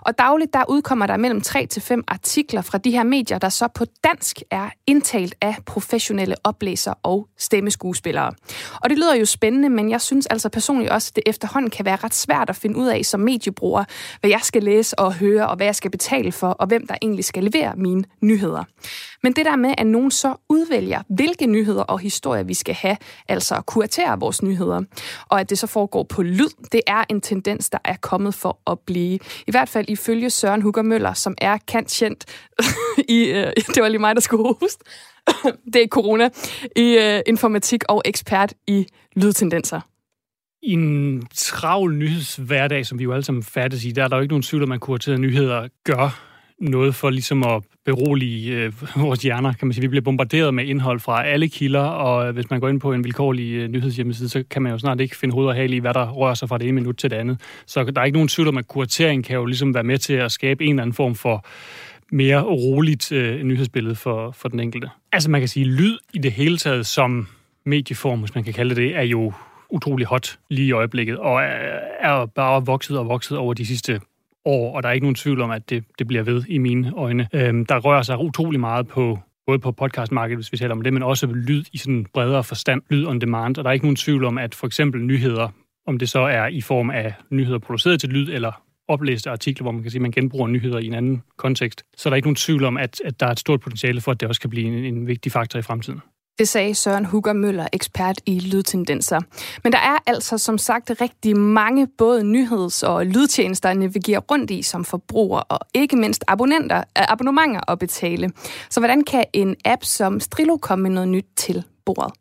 Og dagligt der udkommer der mellem 3 til 5 artikler fra de her medier, der så på dansk er indtalt af professionelle oplæser og stemmeskuespillere. Og det lyder jo spændende, men jeg synes altså personligt også, at det efterhånden kan være ret svært at finde ud af som mediebruger, hvad jeg skal læse og høre, og hvad jeg skal betale for, og hvem der egentlig skal levere mine nyheder. Men det der med, at nogen så udvælger, hvilke nyheder og historier vi skal have, altså at kuratere vores nyheder, og at det så foregår på lyd, det er en tendens, der er kommet for at blive. I hvert fald ifølge Søren Hugger Møller, som er kendt i, øh, det var lige mig, der skulle hoste, det er corona, i øh, informatik og ekspert i lydtendenser. I en travl nyhedshverdag, som vi jo alle sammen fattes i, der er der jo ikke nogen tvivl om, at kuraterede nyheder gør noget for ligesom at berolige øh, vores hjerner, kan man sige. Vi bliver bombarderet med indhold fra alle kilder, og øh, hvis man går ind på en vilkårlig øh, nyhedshjemmeside, så kan man jo snart ikke finde hoved og hale i, hvad der rører sig fra det ene minut til det andet. Så der er ikke nogen tvivl om, at kuratering kan jo ligesom være med til at skabe en eller anden form for mere roligt øh, nyhedsbillede for, for den enkelte. Altså man kan sige, lyd i det hele taget som medieform, hvis man kan kalde det er jo utrolig hot lige i øjeblikket, og er, er bare vokset og vokset over de sidste år, og der er ikke nogen tvivl om, at det, det bliver ved i mine øjne. Øhm, der rører sig utrolig meget på både på podcastmarkedet, hvis vi taler om det, men også lyd i sådan bredere forstand, lyd on demand, og der er ikke nogen tvivl om, at for eksempel nyheder, om det så er i form af nyheder produceret til lyd, eller oplæste artikler, hvor man kan sige, at man genbruger nyheder i en anden kontekst, så er der ikke nogen tvivl om, at, at der er et stort potentiale for, at det også kan blive en, en vigtig faktor i fremtiden. Det sagde Søren Hugger Møller, ekspert i lydtendenser. Men der er altså som sagt rigtig mange både nyheds- og lydtjenester at navigere rundt i som forbruger, og ikke mindst abonnenter, abonnementer at betale. Så hvordan kan en app som Strillo komme med noget nyt til bordet?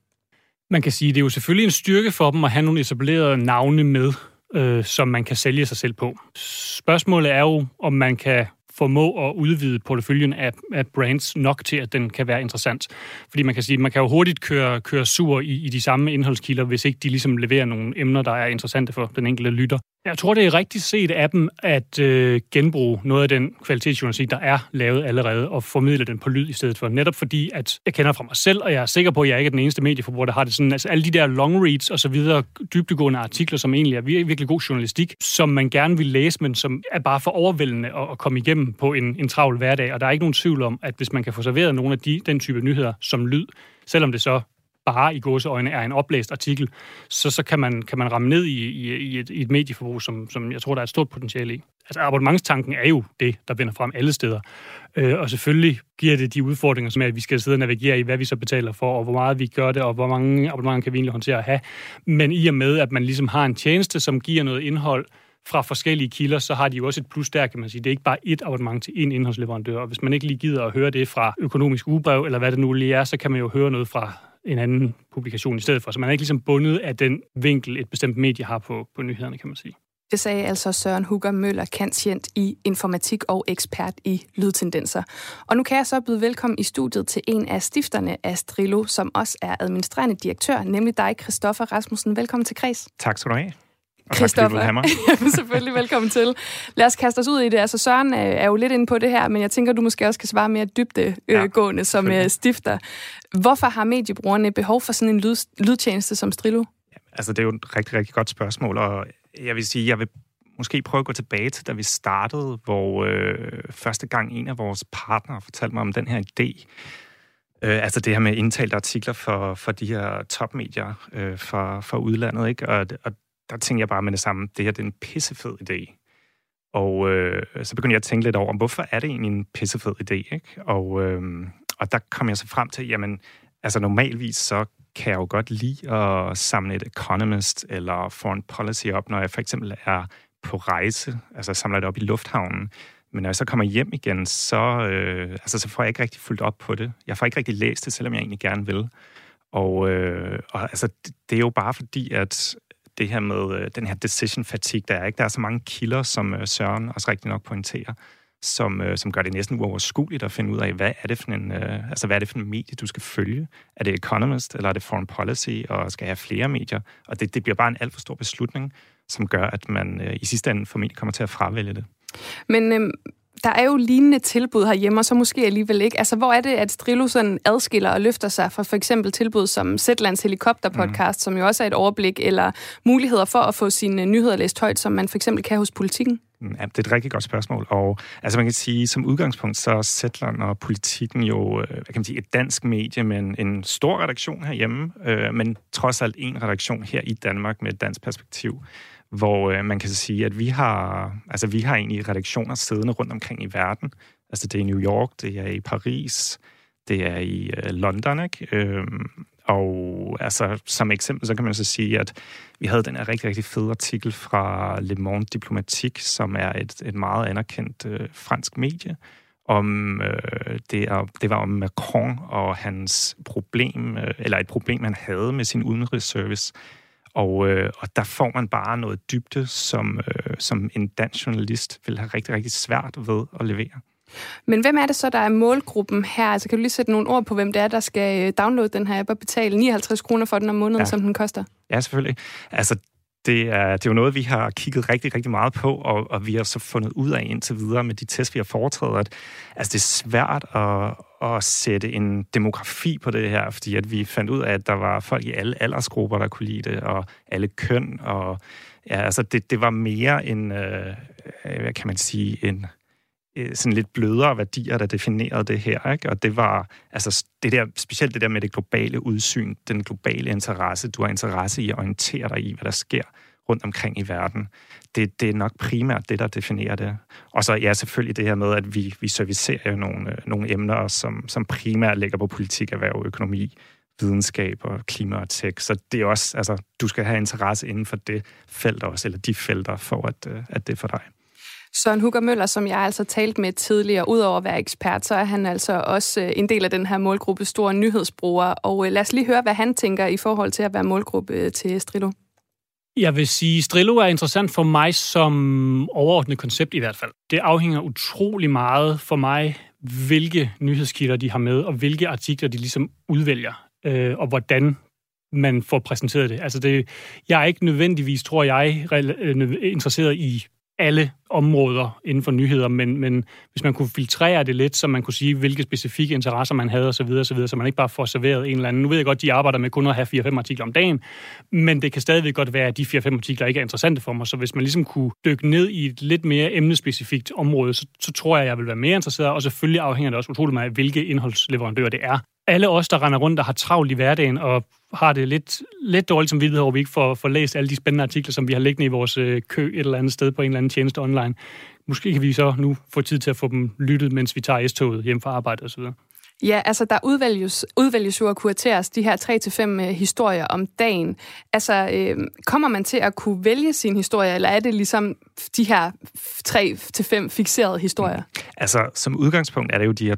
Man kan sige, at det er jo selvfølgelig en styrke for dem at have nogle etablerede navne med, øh, som man kan sælge sig selv på. Spørgsmålet er jo, om man kan formå at udvide porteføljen af, af brands nok til, at den kan være interessant. Fordi man kan sige, man kan jo hurtigt køre, køre sur i, i de samme indholdskilder, hvis ikke de ligesom leverer nogle emner, der er interessante for den enkelte lytter. Jeg tror, det er rigtigt set af dem at øh, genbruge noget af den kvalitetsjournalistik, der er lavet allerede, og formidle den på lyd i stedet for. Netop fordi, at jeg kender fra mig selv, og jeg er sikker på, at jeg ikke er den eneste medieforbruger, der har det sådan. Altså alle de der long reads og så videre, dybdegående artikler, som egentlig er virkelig god journalistik, som man gerne vil læse, men som er bare for overvældende at, at komme igennem på en, en travl hverdag. Og der er ikke nogen tvivl om, at hvis man kan få serveret nogle af de, den type nyheder som lyd, selvom det så bare i gåseøjne er en oplæst artikel, så, så kan, man, kan man ramme ned i, i, i, et, i et medieforbrug, som, som jeg tror, der er et stort potentiale i. Altså abonnementstanken er jo det, der vinder frem alle steder. Øh, og selvfølgelig giver det de udfordringer, som er, at vi skal sidde og navigere i, hvad vi så betaler for, og hvor meget vi gør det, og hvor mange abonnementer kan vi egentlig håndtere at have. Men i og med, at man ligesom har en tjeneste, som giver noget indhold, fra forskellige kilder, så har de jo også et plus der, kan man sige. Det er ikke bare et abonnement til én indholdsleverandør, og hvis man ikke lige gider at høre det fra økonomisk ugebrev, eller hvad det nu lige er, så kan man jo høre noget fra en anden publikation i stedet for. Så man er ikke ligesom bundet af den vinkel, et bestemt medie har på, på nyhederne, kan man sige. Det sagde altså Søren Hugger Møller, kendt i informatik og ekspert i lydtendenser. Og nu kan jeg så byde velkommen i studiet til en af stifterne af Strilo, som også er administrerende direktør, nemlig dig, Christoffer Rasmussen. Velkommen til Kreds. Tak skal du have. Christoffer, selvfølgelig velkommen til. Lad os kaste os ud i det. Altså Søren er jo lidt inde på det her, men jeg tænker, du måske også kan svare mere dybdegående ja, som øh, stifter. Hvorfor har mediebrugerne behov for sådan en lyd, lydtjeneste som Strilo? Altså det er jo et rigtig, rigtig godt spørgsmål, og jeg vil sige, jeg vil måske prøve at gå tilbage til, da vi startede, hvor øh, første gang en af vores partnere fortalte mig om den her idé. Øh, altså det her med indtalte artikler for, for de her topmedier øh, for, for udlandet, ikke? Og, og der tænkte jeg bare med det samme, det her det er en pissefed idé. Og øh, så begyndte jeg at tænke lidt over, hvorfor er det egentlig en pissefed idé? Ikke? Og, øh, og der kom jeg så frem til, jamen, altså normalvis så kan jeg jo godt lide at samle et Economist eller Foreign Policy op, når jeg for eksempel er på rejse, altså samler det op i lufthavnen. Men når jeg så kommer hjem igen, så, øh, altså, så får jeg ikke rigtig fuldt op på det. Jeg får ikke rigtig læst det, selvom jeg egentlig gerne vil. Og, øh, og altså, det er jo bare fordi, at det her med øh, den her decision fatigue, der er ikke. Der er så mange kilder, som øh, Søren også rigtig nok pointerer, som, øh, som gør det næsten uoverskueligt at finde ud af, hvad er det for en, øh, altså, hvad er det for en medie, du skal følge? Er det Economist, eller er det Foreign Policy, og skal jeg have flere medier? Og det, det bliver bare en alt for stor beslutning, som gør, at man øh, i sidste ende formentlig kommer til at fravælge det. Men øh, der er jo lignende tilbud herhjemme, og så måske alligevel ikke. Altså, hvor er det, at Strillo sådan adskiller og løfter sig fra for eksempel tilbud som Zetlands Helikopterpodcast, mm. som jo også er et overblik, eller muligheder for at få sine nyheder læst højt, som man for eksempel kan hos politikken? Mm, ja, det er et rigtig godt spørgsmål, og altså man kan sige, som udgangspunkt, så er Zetland og politikken jo, øh, hvad kan man sige, et dansk medie med en, en stor redaktion herhjemme, øh, men trods alt en redaktion her i Danmark med et dansk perspektiv hvor øh, man kan sige, at vi har, altså, vi har egentlig redaktioner siddende rundt omkring i verden. Altså det er i New York, det er i Paris, det er i øh, London, ikke? Øhm, og altså, som eksempel, så kan man så sige, at vi havde den her rigtig, rigtig fede artikel fra Le Monde Diplomatique, som er et, et meget anerkendt øh, fransk medie, om øh, det, er, det var om Macron og hans problem, øh, eller et problem, han havde med sin udenrigsservice, og, øh, og der får man bare noget dybde, som, øh, som en dansk journalist vil have rigtig, rigtig svært ved at levere. Men hvem er det så, der er målgruppen her? Altså, kan du lige sætte nogle ord på, hvem det er, der skal øh, downloade den her app og betale 59 kroner for den om måneden, ja. som den koster? Ja, selvfølgelig. Altså, det er, det er jo noget, vi har kigget rigtig, rigtig meget på, og, og vi har så fundet ud af indtil videre med de tests, vi har foretaget, at altså, det er svært at, at sætte en demografi på det her, fordi at vi fandt ud af, at der var folk i alle aldersgrupper, der kunne lide det, og alle køn, og ja, altså det, det var mere en, øh, øh, hvad kan man sige, en øh, sådan lidt blødere værdier, der definerede det her, ikke? Og det var, altså det der, specielt det der med det globale udsyn, den globale interesse, du har interesse i at orientere dig i, hvad der sker rundt omkring i verden. Det, det er nok primært det, der definerer det. Og så ja, selvfølgelig det her med, at vi, vi servicerer jo nogle, øh, nogle emner, som, som primært ligger på politik, erhverv, økonomi, videnskab og klima og tech. Så det er også, altså, du skal have interesse inden for det felt også, eller de felter, for at, øh, at det er for dig. Søren Hugger Møller, som jeg altså talt med tidligere, udover at være ekspert, så er han altså også øh, en del af den her målgruppe store nyhedsbrugere. Og lad os lige høre, hvad han tænker i forhold til at være målgruppe til Strilo. Jeg vil sige, Strillo er interessant for mig som overordnet koncept i hvert fald. Det afhænger utrolig meget for mig, hvilke nyhedskilder de har med, og hvilke artikler de ligesom udvælger, øh, og hvordan man får præsenteret det. Altså det, jeg er ikke nødvendigvis, tror jeg, øh, interesseret i alle områder inden for nyheder, men, men hvis man kunne filtrere det lidt, så man kunne sige, hvilke specifikke interesser man havde osv., så, videre, så man ikke bare får serveret en eller anden. Nu ved jeg godt, de arbejder med kun at have 4-5 artikler om dagen, men det kan stadigvæk godt være, at de 4-5 artikler ikke er interessante for mig, så hvis man ligesom kunne dykke ned i et lidt mere emnespecifikt område, så, så tror jeg, jeg vil være mere interesseret, og selvfølgelig afhænger det også utroligt meget af, hvilke indholdsleverandører det er. Alle os, der render rundt og har travlt i hverdagen og har det lidt, lidt dårligt som vidtighed, at vi ikke får, får læst alle de spændende artikler, som vi har liggende i vores øh, kø et eller andet sted på en eller anden tjeneste online. Måske kan vi så nu få tid til at få dem lyttet, mens vi tager S-toget hjem fra arbejde osv. Ja, altså der udvælges, udvælges jo at kurateres de her 3-5 øh, historier om dagen. Altså, øh, kommer man til at kunne vælge sin historie, eller er det ligesom de her 3-5 fixerede historier? Mm. Altså, som udgangspunkt er det jo de her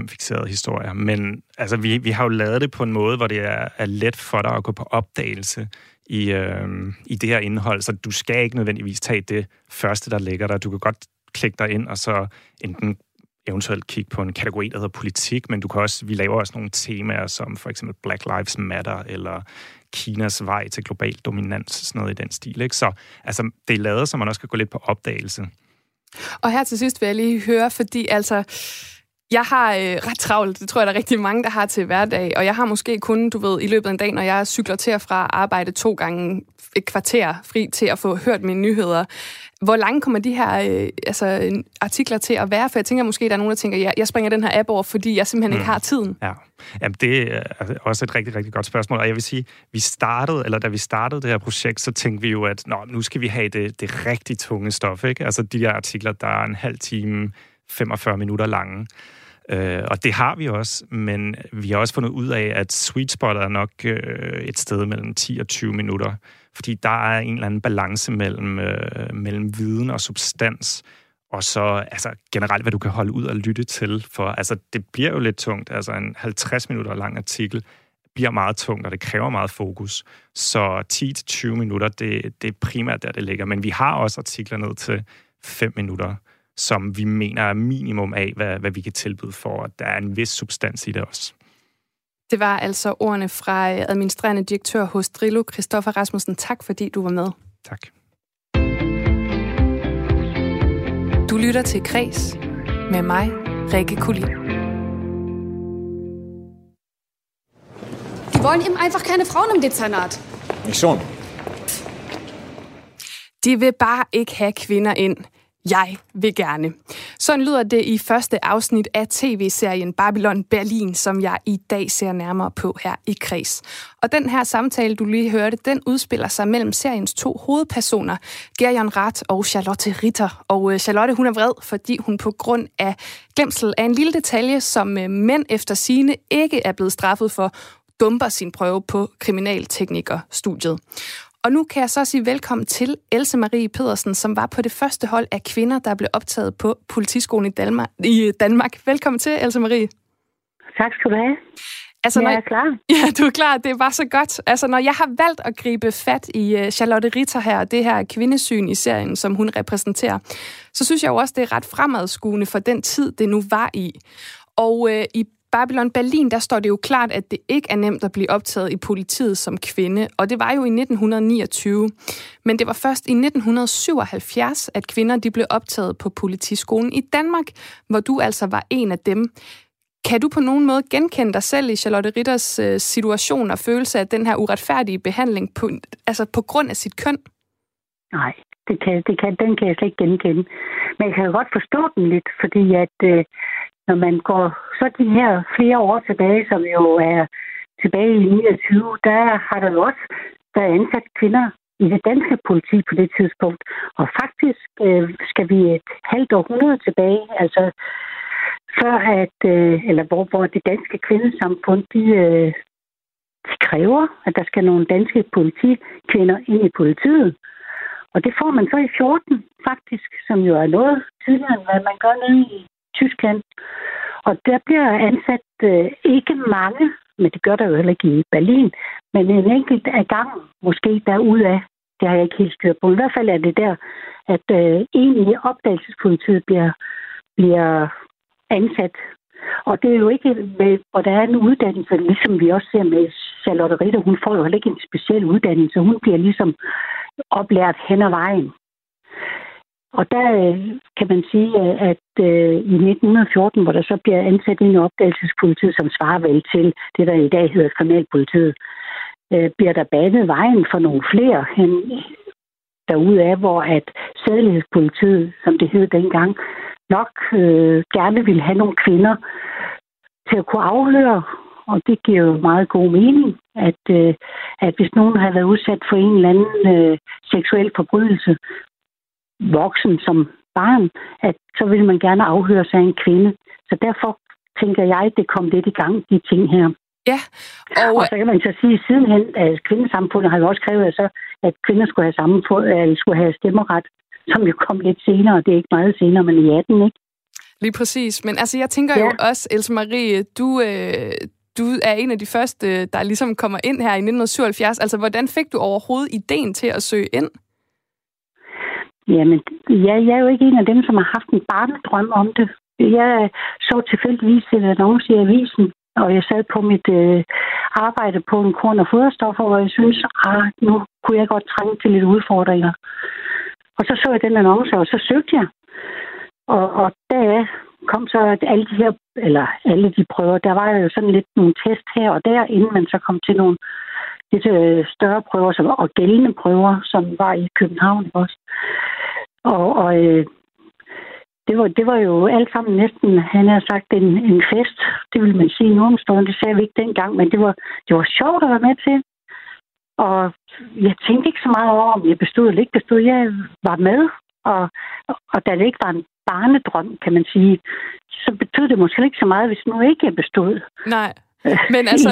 3-5 fixerede historier, men altså, vi, vi har jo lavet det på en måde, hvor det er, er let for dig at gå på opdagelse i, øh, i det her indhold, så du skal ikke nødvendigvis tage det første, der ligger der. Du kan godt klikke dig ind, og så enten eventuelt kigge på en kategori, der hedder politik, men du kan også, vi laver også nogle temaer, som for eksempel Black Lives Matter, eller Kinas vej til global dominans, sådan noget i den stil. Ikke? Så altså, det er lavet, så man også kan gå lidt på opdagelse. Og her til sidst vil jeg lige høre, fordi altså, jeg har øh, ret travlt, det tror jeg, der er rigtig mange, der har til hverdag, og jeg har måske kun, du ved, i løbet af en dag, når jeg cykler til og fra arbejde to gange et kvarter fri til at få hørt mine nyheder. Hvor lange kommer de her øh, altså, artikler til at være? For jeg tænker måske, der er nogen, der tænker, ja, jeg springer den her app over, fordi jeg simpelthen mm. ikke har tiden. Ja, Jamen, det er også et rigtig, rigtig godt spørgsmål. Og jeg vil sige, vi startede, eller da vi startede det her projekt, så tænkte vi jo, at Nå, nu skal vi have det, det rigtig tunge stof. Ikke? Altså de her artikler, der er en halv time, 45 minutter lange. Øh, og det har vi også, men vi har også fundet ud af, at sweet spot er nok øh, et sted mellem 10 og 20 minutter, fordi der er en eller anden balance mellem, øh, mellem viden og substans, og så altså, generelt, hvad du kan holde ud og lytte til. For altså, det bliver jo lidt tungt. Altså en 50 minutter lang artikel bliver meget tungt, og det kræver meget fokus. Så 10-20 minutter, det, det er primært der, det ligger. Men vi har også artikler ned til 5 minutter, som vi mener er minimum af, hvad, hvad vi kan tilbyde for, at der er en vis substans i det også. Det var altså ordene fra administrerende direktør hos Drillo, Christoffer Rasmussen. Tak fordi du var med. Tak. Du lytter til Kres med mig, Rikke Kulin. Die wollen eben einfach keine Frauen im Dezernat. Nicht schon. De vil bare ikke have kvinder ind. Jeg vil gerne. Sådan lyder det i første afsnit af tv-serien Babylon Berlin, som jeg i dag ser nærmere på her i Kreds. Og den her samtale, du lige hørte, den udspiller sig mellem seriens to hovedpersoner, Gerion Rath og Charlotte Ritter. Og øh, Charlotte, hun er vred, fordi hun på grund af glemsel af en lille detalje, som øh, mænd efter sine ikke er blevet straffet for, dumper sin prøve på kriminalteknikerstudiet. Og nu kan jeg så sige velkommen til Else Marie Pedersen, som var på det første hold af kvinder, der blev optaget på politiskolen i Danmark. I Danmark. Velkommen til, Else Marie. Tak skal du have. Altså, jeg når, er klar. Ja, du er klar. Det var så godt. Altså, når jeg har valgt at gribe fat i uh, Charlotte Ritter her, det her kvindesyn i serien, som hun repræsenterer, så synes jeg jo også, det er ret fremadskuende for den tid, det nu var i. Og uh, i Babylon Berlin, der står det jo klart, at det ikke er nemt at blive optaget i politiet som kvinde, og det var jo i 1929. Men det var først i 1977, at kvinder de blev optaget på politiskolen i Danmark, hvor du altså var en af dem. Kan du på nogen måde genkende dig selv i Charlotte Ritters øh, situation og følelse af den her uretfærdige behandling på, altså på grund af sit køn? Nej, det kan, det kan, den kan jeg slet ikke genkende. Men jeg kan godt forstå den lidt, fordi at øh, når man går så de her flere år tilbage, som jo er tilbage i 29, der har der jo også været ansat kvinder i det danske politi på det tidspunkt. Og faktisk øh, skal vi et halvt århundrede tilbage, altså før at, øh, eller hvor, hvor det danske kvindesamfund, de, øh, de kræver, at der skal nogle danske politikvinder ind i politiet. Og det får man så i 14, faktisk, som jo er noget tidligere, end hvad man gør nede i Tyskland. Og der bliver ansat øh, ikke mange, men det gør der jo heller ikke i Berlin, men en enkelt af gangen, måske derudaf. Det har jeg ikke helt styr på. I hvert fald er det der, at øh, egentlig opdagelsespolitiet bliver, bliver ansat. Og det er jo ikke, med, og der er en uddannelse, ligesom vi også ser med Charlotte Ritter. Hun får jo heller ikke en speciel uddannelse. Hun bliver ligesom oplært hen ad vejen. Og der øh, kan man sige, øh, at øh, i 1914, hvor der så bliver ansat en opdagelsespoliti, som svarer vel til det, der i dag hedder kriminalpolitiet, bliver der banet vejen for nogle flere hen derude af, hvor at sædelighedspolitiet, som det hed dengang, nok øh, gerne ville have nogle kvinder til at kunne afhøre, og det giver jo meget god mening, at, øh, at hvis nogen har været udsat for en eller anden øh, seksuel forbrydelse, voksen som barn, at så vil man gerne afhøre sig af en kvinde. Så derfor tænker jeg, det kom lidt i gang, de ting her. Ja. Og, og så kan man så sige, at sidenhen, at kvindesamfundet har jo også krævet, at, så, at kvinder skulle have, samme, eller skulle have stemmeret, som jo kom lidt senere. Det er ikke meget senere, men i 18, ikke? Lige præcis. Men altså, jeg tænker ja. jo også, Else Marie, du, øh, du er en af de første, der ligesom kommer ind her i 1977. Altså, hvordan fik du overhovedet ideen til at søge ind? Jamen, ja, jeg er jo ikke en af dem, som har haft en barnedrøm om det. Jeg så tilfældigvis en annonce i avisen, og jeg sad på mit øh, arbejde på en korn- og foderstoffer, hvor jeg synes, ah, nu kunne jeg godt trænge til lidt udfordringer. Og så så jeg den annonce, og så søgte jeg. Og, og der kom så at alle de her, eller alle de prøver, der var jo sådan lidt nogle test her og der, inden man så kom til nogle lidt øh, større prøver som, og gældende prøver, som var i København også. Og, og øh, det, var, det var jo alt sammen næsten, han har sagt, en, en fest. Det vil man sige nu om stunden. Det sagde vi ikke dengang, men det var, det var sjovt at være med til. Og jeg tænkte ikke så meget over, om jeg bestod eller ikke bestod. Jeg var med, og, og da det ikke var en barnedrøm, kan man sige, så betød det måske ikke så meget, hvis nu ikke jeg bestod. Nej. Men altså,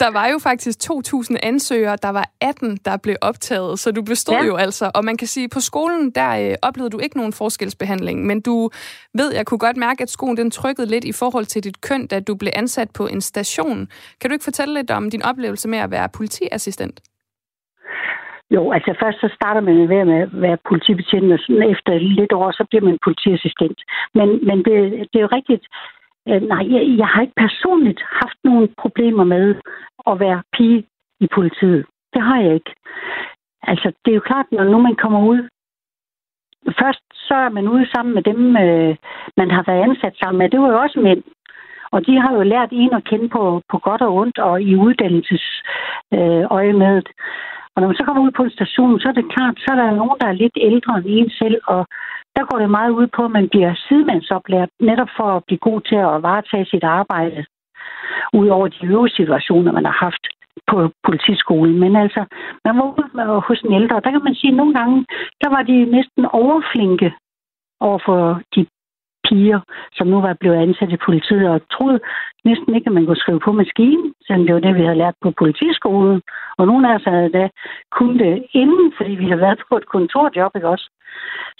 der var jo faktisk 2.000 ansøgere, der var 18, der blev optaget, så du bestod ja. jo altså. Og man kan sige, at på skolen, der øh, oplevede du ikke nogen forskelsbehandling, men du ved, jeg kunne godt mærke, at skolen den trykkede lidt i forhold til dit køn, da du blev ansat på en station. Kan du ikke fortælle lidt om din oplevelse med at være politiassistent? Jo, altså først så starter man med at være politibetjent, og sådan efter lidt år, så bliver man politiassistent. Men, men det, det er jo rigtigt. Øh, nej, jeg, jeg har ikke personligt haft nogen problemer med at være pige i politiet. Det har jeg ikke. Altså, det er jo klart, når nu man kommer ud, først så er man ude sammen med dem, øh, man har været ansat sammen med. Det var jo også mænd. Og de har jo lært en at kende på, på godt og ondt og i uddannelsesøje øh, med. Og når man så kommer ud på en station, så er det klart, så er der nogen, der er lidt ældre end en selv, og der går det meget ud på, at man bliver sidemandsoplært, netop for at blive god til at varetage sit arbejde, ud over de øvrige situationer, man har haft på politiskolen. Men altså, man var ude hos en ældre, der kan man sige, at nogle gange, der var de næsten overflinke over for de piger, som nu var blevet ansat i politiet, og troede næsten ikke, at man kunne skrive på maskinen, selvom det var det, vi havde lært på politiskolen. Og nogle af os havde da kun det inden, fordi vi havde været på et kontorjob, ikke også?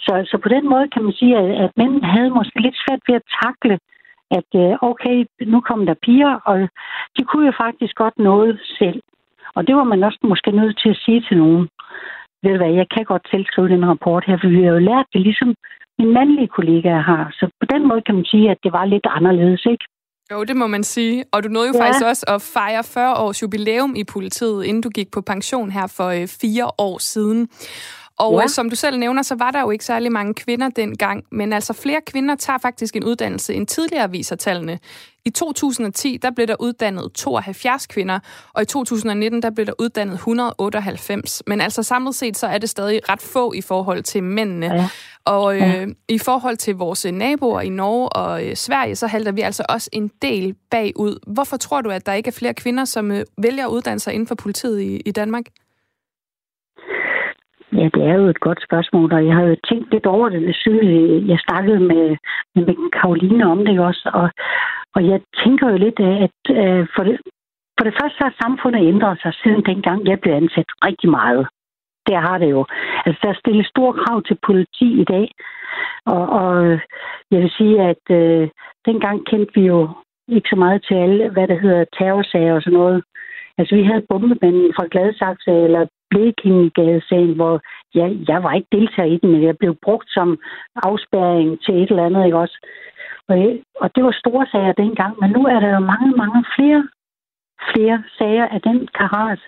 Så, så på den måde kan man sige, at, at mænd havde måske lidt svært ved at takle, at øh, okay, nu kom der piger, og de kunne jo faktisk godt noget selv. Og det var man også måske nødt til at sige til nogen. Ved du hvad, jeg kan godt tilskrive den rapport her, for vi har jo lært det ligesom mine mandlige kollegaer har. Så på den måde kan man sige, at det var lidt anderledes, ikke? Jo, det må man sige. Og du nåede jo ja. faktisk også at fejre 40 års jubilæum i politiet, inden du gik på pension her for øh, fire år siden. Og ja. Øh, som du selv nævner, så var der jo ikke særlig mange kvinder dengang, men altså flere kvinder tager faktisk en uddannelse end tidligere viser tallene. I 2010, der blev der uddannet 72 kvinder, og i 2019, der blev der uddannet 198. Men altså samlet set, så er det stadig ret få i forhold til mændene. Ja. Og øh, ja. i forhold til vores naboer i Norge og øh, Sverige, så halter vi altså også en del bagud. Hvorfor tror du, at der ikke er flere kvinder, som øh, vælger at uddanne sig inden for politiet i, i Danmark? Ja, det er jo et godt spørgsmål, og jeg har jo tænkt lidt over det. siden jeg snakkede med, med Karoline om det også, og, og jeg tænker jo lidt, at at for, det, for det første har samfundet ændret sig siden dengang, jeg blev ansat rigtig meget. Det har det jo. Altså, der stilles store krav til politi i dag, og, og jeg vil sige, at øh, dengang kendte vi jo ikke så meget til alle, hvad der hedder terrorsager og sådan noget. Altså, vi havde bombemanden fra Gladsaxe eller Blekingegadesagen, hvor ja, jeg var ikke deltager i den, men jeg blev brugt som afspærring til et eller andet, ikke også? Og, og det var store sager dengang, men nu er der jo mange, mange flere, flere sager af den karat.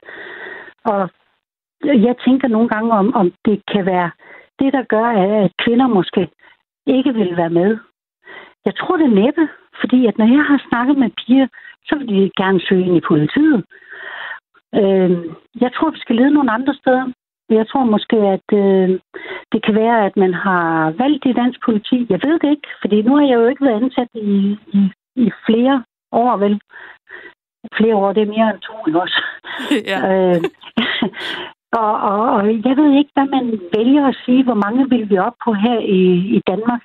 Og jeg tænker nogle gange om, om det kan være det, der gør, at kvinder måske ikke vil være med. Jeg tror det næppe, fordi at når jeg har snakket med piger, så vil de gerne søge ind i politiet. Øh, jeg tror, vi skal lede nogle andre steder. Jeg tror måske, at øh, det kan være, at man har valgt i dansk politi. Jeg ved det ikke, fordi nu har jeg jo ikke været ansat i, i, i flere år, vel? Flere år, det er mere end to, også? Ja. øh, og, og, og jeg ved ikke, hvad man vælger at sige, hvor mange vil vi op på her i, i Danmark.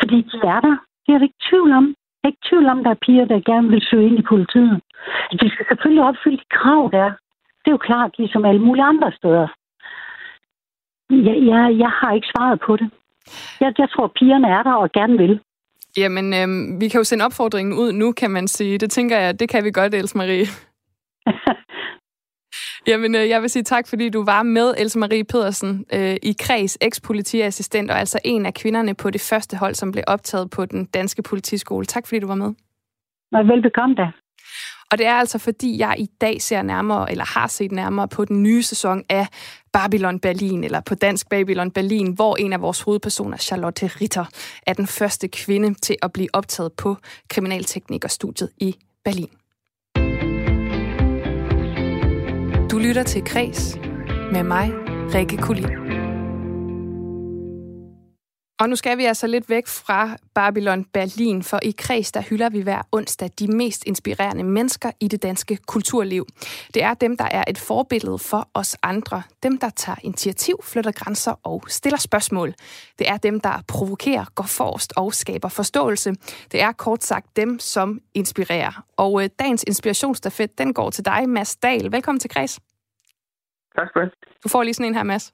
Fordi de er der. Det er der ikke tvivl om. Jeg er ikke tvivl om, der er piger, der gerne vil søge ind i politiet. De skal selvfølgelig opfylde de krav, der det er jo klart, ligesom alle mulige andre steder. Jeg, jeg, jeg har ikke svaret på det. Jeg, jeg tror, pigerne er der og gerne vil. Jamen, øh, vi kan jo sende opfordringen ud nu, kan man sige. Det tænker jeg, det kan vi godt, Else Marie. Jamen, øh, jeg vil sige tak, fordi du var med, Else Marie Pedersen, øh, i Kreds, eks-politiassistent, og altså en af kvinderne på det første hold, som blev optaget på den danske politiskole. Tak, fordi du var med. Velbekomme da. Og det er altså fordi, jeg i dag ser nærmere, eller har set nærmere på den nye sæson af Babylon Berlin, eller på dansk Babylon Berlin, hvor en af vores hovedpersoner, Charlotte Ritter, er den første kvinde til at blive optaget på kriminalteknikerstudiet i Berlin. Du lytter til Kres med mig, Rikke Kulin. Og nu skal vi altså lidt væk fra Babylon Berlin, for i Kreds, der hylder vi hver onsdag de mest inspirerende mennesker i det danske kulturliv. Det er dem, der er et forbillede for os andre. Dem, der tager initiativ, flytter grænser og stiller spørgsmål. Det er dem, der provokerer, går forrest og skaber forståelse. Det er kort sagt dem, som inspirerer. Og øh, dagens inspirationsstafet, den går til dig, Mads Dahl. Velkommen til Kreds. Tak skal du have. Du får lige sådan en her, Mads.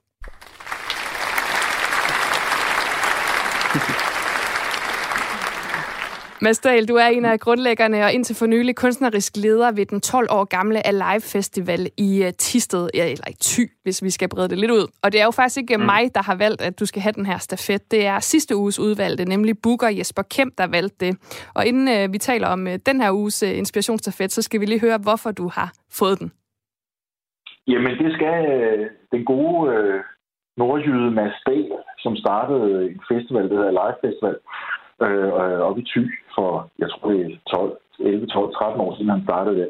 Mads Dahl, du er en af grundlæggerne og indtil for nylig kunstnerisk leder ved den 12 år gamle Alive Festival i øh, Tisted, eller i Thy, hvis vi skal brede det lidt ud. Og det er jo faktisk ikke mm. mig, der har valgt, at du skal have den her stafet. Det er sidste uges udvalgte, nemlig Booker Jesper Kemp, der valgte det. Og inden øh, vi taler om øh, den her uges øh, inspirationsstafet, så skal vi lige høre, hvorfor du har fået den. Jamen, det skal øh, den gode øh, nordjyde Mads Dahl, som startede en festival, der hedder Live Festival, øh, op i Thy for, jeg tror det er 12, 11, 12, 13 år siden, han startede det.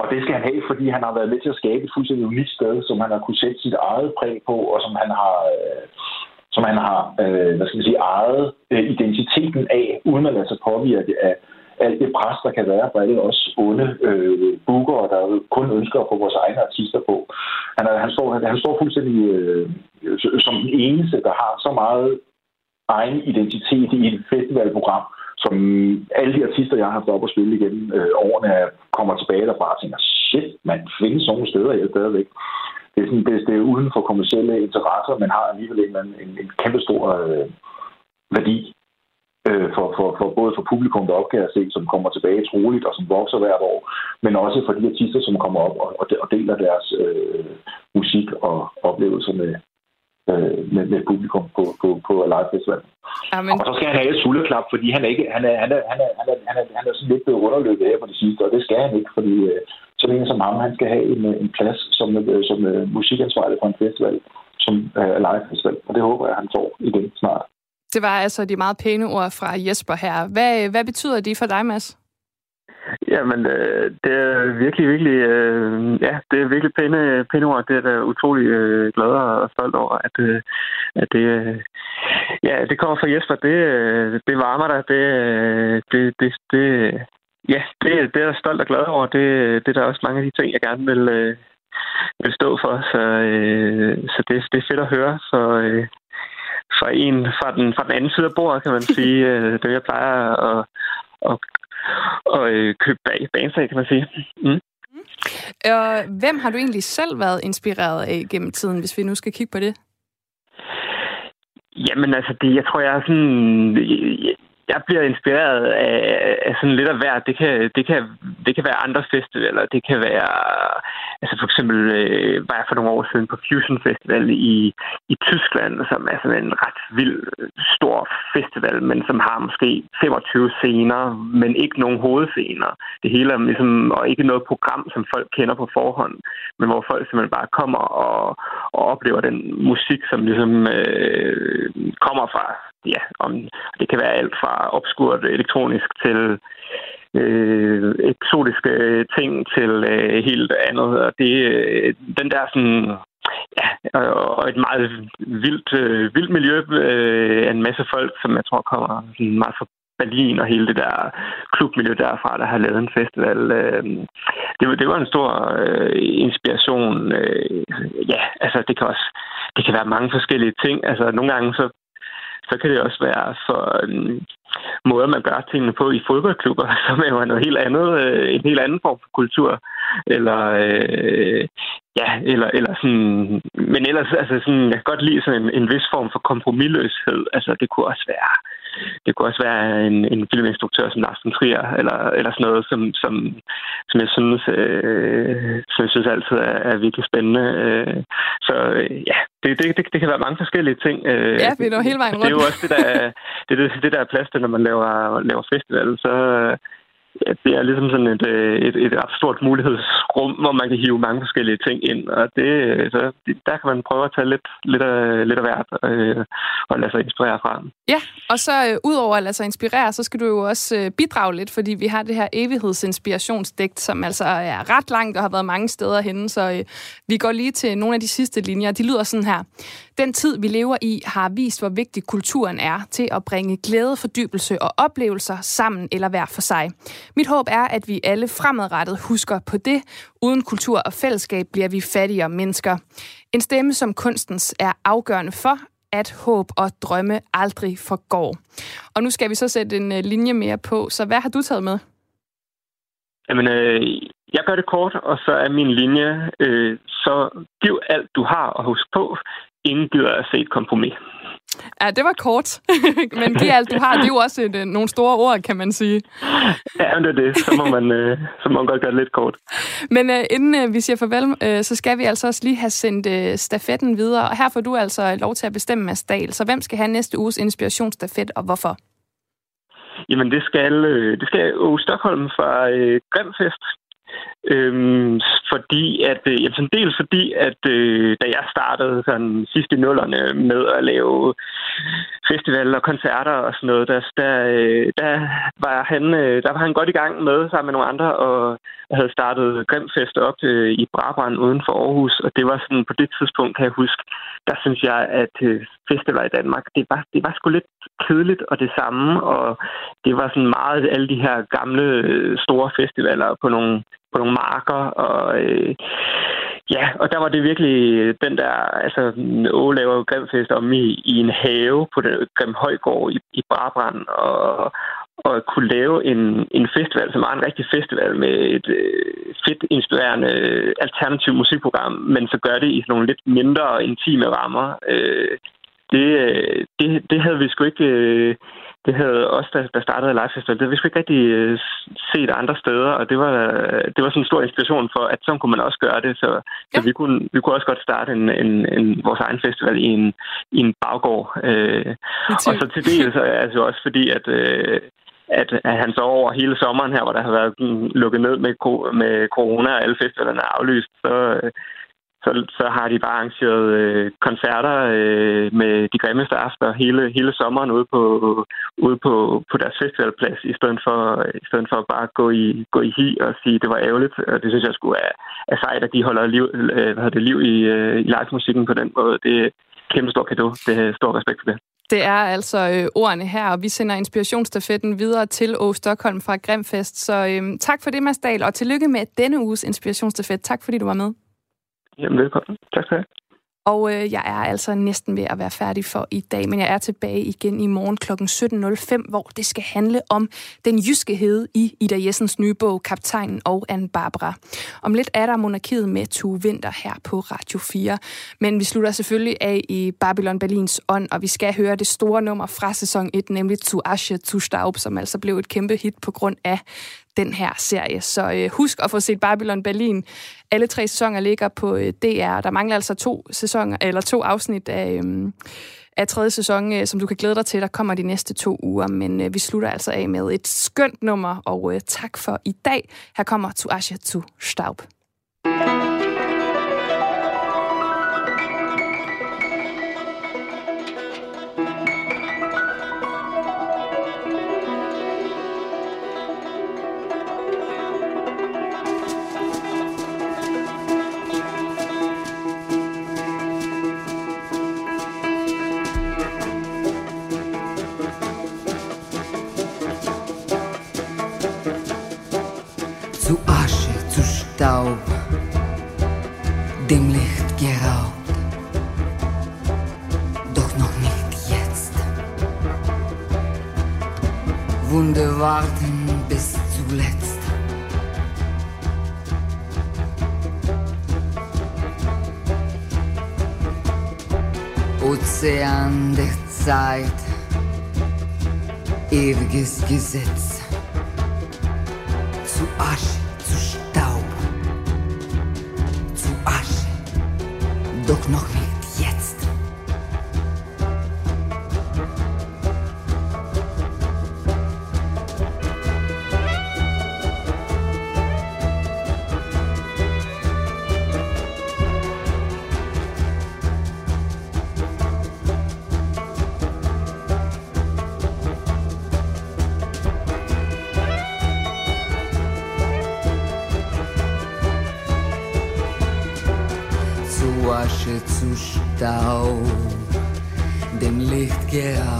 Og det skal han have, fordi han har været med til at skabe et fuldstændig unikt sted, som han har kunne sætte sit eget præg på, og som han har, øh, som han har øh, hvad skal man sige, ejet øh, identiteten af, uden at lade sig påvirke af alt det pres, der kan være for alle os onde øh, bookere, der kun ønsker at få vores egne artister på. Han, er, han, står, han, han står fuldstændig øh, som den eneste, der har så meget egen identitet i et festivalprogram, som alle de artister, jeg har haft op at spille igennem øh, årene, kommer tilbage derfra og tænker, shit, man findes sådan nogle steder jeg stadigvæk. Det er, sådan, det, det er uden for kommersielle interesser, men har alligevel en, en, en kæmpe stor øh, værdi øh, for, for, for både for publikum, der opgav at se, som kommer tilbage troligt og som vokser hvert år, men også for de artister, som kommer op og, og deler deres øh, musik og oplevelser med, øh, med, med publikum på, på, på Live Festival. Amen. Og så skal han have et sulleklap, fordi han er, ikke, han er, han er, han er, han er, han er, han er sådan lidt blevet underløbet her på det sidste, og det skal han ikke, fordi øh, så længe som ham, han skal have en, en plads som, øh, som øh, musikansvarlig for en festival, som er Live Festival, og det håber jeg, han får igen snart. Det var altså de meget pæne ord fra Jesper her. Hvad, hvad betyder de for dig, Mads? Jamen, øh, det er virkelig, virkelig, øh, ja, det er virkelig pæne, pæne ord. Det er da utrolig øh, glad og stolt over, at, øh, at det, øh, ja, det kommer fra Jesper. Det, øh, det varmer dig. Det, øh, det, det, det, ja, det, det er jeg stolt og glad over. Det, det er der også mange af de ting, jeg gerne vil, øh, vil stå for. Så, øh, så det, det er fedt at høre. Så, øh, fra en fra den, fra den anden side af bordet, kan man sige. Det jeg plejer at, at, og øh, købe bag, bansag, kan man sige. Mm. Og hvem har du egentlig selv været inspireret af gennem tiden, hvis vi nu skal kigge på det? Jamen altså, det, jeg tror, jeg er sådan jeg bliver inspireret af, af sådan lidt af hvert. Det kan, det, kan, det kan være andre festivaler. Det kan være, altså for eksempel øh, var jeg for nogle år siden på Fusion Festival i, i Tyskland, som er sådan en ret vild, stor festival, men som har måske 25 scener, men ikke nogen hovedscener. Det hele er ligesom, og ikke noget program, som folk kender på forhånd, men hvor folk simpelthen bare kommer og, og oplever den musik, som ligesom øh, kommer fra ja, om, det kan være alt fra opskurt elektronisk til øh, eksotiske ting til øh, helt andet. Og det, øh, den der sådan, ja, og et meget vildt, øh, vildt miljø øh, af en masse folk, som jeg tror kommer sådan meget fra Berlin og hele det der klubmiljø derfra, der har lavet en festival. Øh, det, det var en stor øh, inspiration. Øh, ja, altså det kan også det kan være mange forskellige ting. Altså nogle gange så så kan det også være for øh, måder, man gør tingene på i fodboldklubber, som er jo noget helt andet, øh, en helt anden form for kultur. Eller, øh, ja, eller, eller sådan, men ellers, altså sådan, jeg kan godt lide sådan en, en vis form for kompromilløshed. Altså, det kunne også være, det kunne også være en, en filminstruktør som Lars von Trier, eller, eller sådan noget, som, som, som jeg synes, øh, som jeg synes altid er, er virkelig spændende. Øh, så øh, ja, det, det, det, det kan være mange forskellige ting. Øh, ja, vi når hele vejen rundt. Det er jo også det, der, det, det, det der er plads til, når man laver, laver festival. Så, at det er ligesom sådan et, øh, et, et ret stort mulighedsrum, hvor man kan hive mange forskellige ting ind. Og det, øh, så, der kan man prøve at tage lidt, lidt, af, lidt af hvert øh, og lade sig inspirere fra. Ja, og så øh, udover at lade sig inspirere, så skal du jo også øh, bidrage lidt, fordi vi har det her evighedsinspirationsdigt, som altså er ret langt og har været mange steder henne. Så øh, vi går lige til nogle af de sidste linjer. De lyder sådan her. Den tid, vi lever i, har vist, hvor vigtig kulturen er til at bringe glæde, fordybelse og oplevelser sammen eller hver for sig. Mit håb er, at vi alle fremadrettet husker på det. Uden kultur og fællesskab bliver vi fattigere mennesker. En stemme som kunstens er afgørende for, at håb og drømme aldrig forgår. Og nu skal vi så sætte en øh, linje mere på. Så hvad har du taget med? Jamen, øh, jeg gør det kort, og så er min linje, øh, så giv alt, du har, og husk på, ingen gider at se et kompromis. Ja, det var kort. men giv alt, du har. Det er jo også et, øh, nogle store ord, kan man sige. Ja, men det er det. Så må man, øh, så må man godt gøre det lidt kort. Men øh, inden øh, vi siger farvel, øh, så skal vi altså også lige have sendt øh, stafetten videre. Og her får du altså lov til at bestemme, Mads Dahl. Så hvem skal have næste uges inspirationsstafet, og hvorfor? Jamen, det skal, øh, det skal Aarhus Stockholm fra øh, Grimfest. Øhm, fordi at, øh, jamen, sådan dels fordi, at øh, da jeg startede sådan sidst i nullerne med at lave festivaler og koncerter og sådan noget, der, der, øh, der, var han, øh, der var han godt i gang med sammen med nogle andre og havde startet Grimfest op øh, i Brabrand uden for Aarhus, og det var sådan på det tidspunkt, kan jeg huske, der synes jeg, at festivaler i Danmark, det var, det var sgu lidt kedeligt og det samme, og det var sådan meget alle de her gamle store festivaler på nogle på nogle marker, og øh, ja, og der var det virkelig den der, altså Åge laver Grimfest om i, i en have på den Grim Højgård i, i Brabrand, og, og kunne lave en, en festival, som var en rigtig festival med et øh, fedt, inspirerende alternativ musikprogram, men så gør det i nogle lidt mindre intime rammer. Øh, det, det, det havde vi sgu ikke... Øh, det havde også, der, der startede Live Festival, det havde vi sgu ikke rigtig øh, set andre steder, og det var, det var sådan en stor inspiration for, at sådan kunne man også gøre det, så, ja. så vi, kunne, vi kunne også godt starte en, en, en, vores egen festival i en, i en baggård. Øh, og så til det så er det også fordi, at øh, at, at han så over hele sommeren her, hvor der har været lukket ned med, med corona og alle festivalerne er aflyst, så, så, så har de bare arrangeret øh, koncerter øh, med de grimmeste aftener hele, hele sommeren ude på, ude på, på deres festivalplads, i stedet for, i stedet for bare at gå i, gå i hi og sige, at det var ærgerligt. Og det synes jeg skulle er, er sejt, at de holder liv, øh, hvad det, liv i, øh, i live-musikken på den måde. Det er kæmpe stor kado. Det er stor respekt for det. Det er altså øh, ordene her, og vi sender inspirationsstafetten videre til Å Stockholm fra Grimfest. Så øh, tak for det, Mads Dahl, og tillykke med denne uges inspirationsstafet. Tak fordi du var med. Jamen, velkommen. Tak skal du have. Og øh, jeg er altså næsten ved at være færdig for i dag, men jeg er tilbage igen i morgen kl. 17.05, hvor det skal handle om den jyske hede i Ida Jessens nye bog, Kaptajnen og Anne Barbara. Om lidt er der monarkiet med to Vinter her på Radio 4. Men vi slutter selvfølgelig af i Babylon Berlins ånd, og vi skal høre det store nummer fra sæson 1, nemlig To Asche, To Staub, som altså blev et kæmpe hit på grund af den her serie. Så øh, husk at få set Babylon Berlin. Alle tre sæsoner ligger på øh, DR. Der mangler altså to sæsoner eller to afsnit af, øh, af tredje sæson, øh, som du kan glæde dig til. Der kommer de næste to uger, men øh, vi slutter altså af med et skønt nummer, og øh, tak for i dag. Her kommer Tu Asha Tu Staub. Warten bis zuletzt. Ozean der Zeit, ewiges Gesetz. Zu Asche, zu Staub, zu Asche, doch noch nicht dem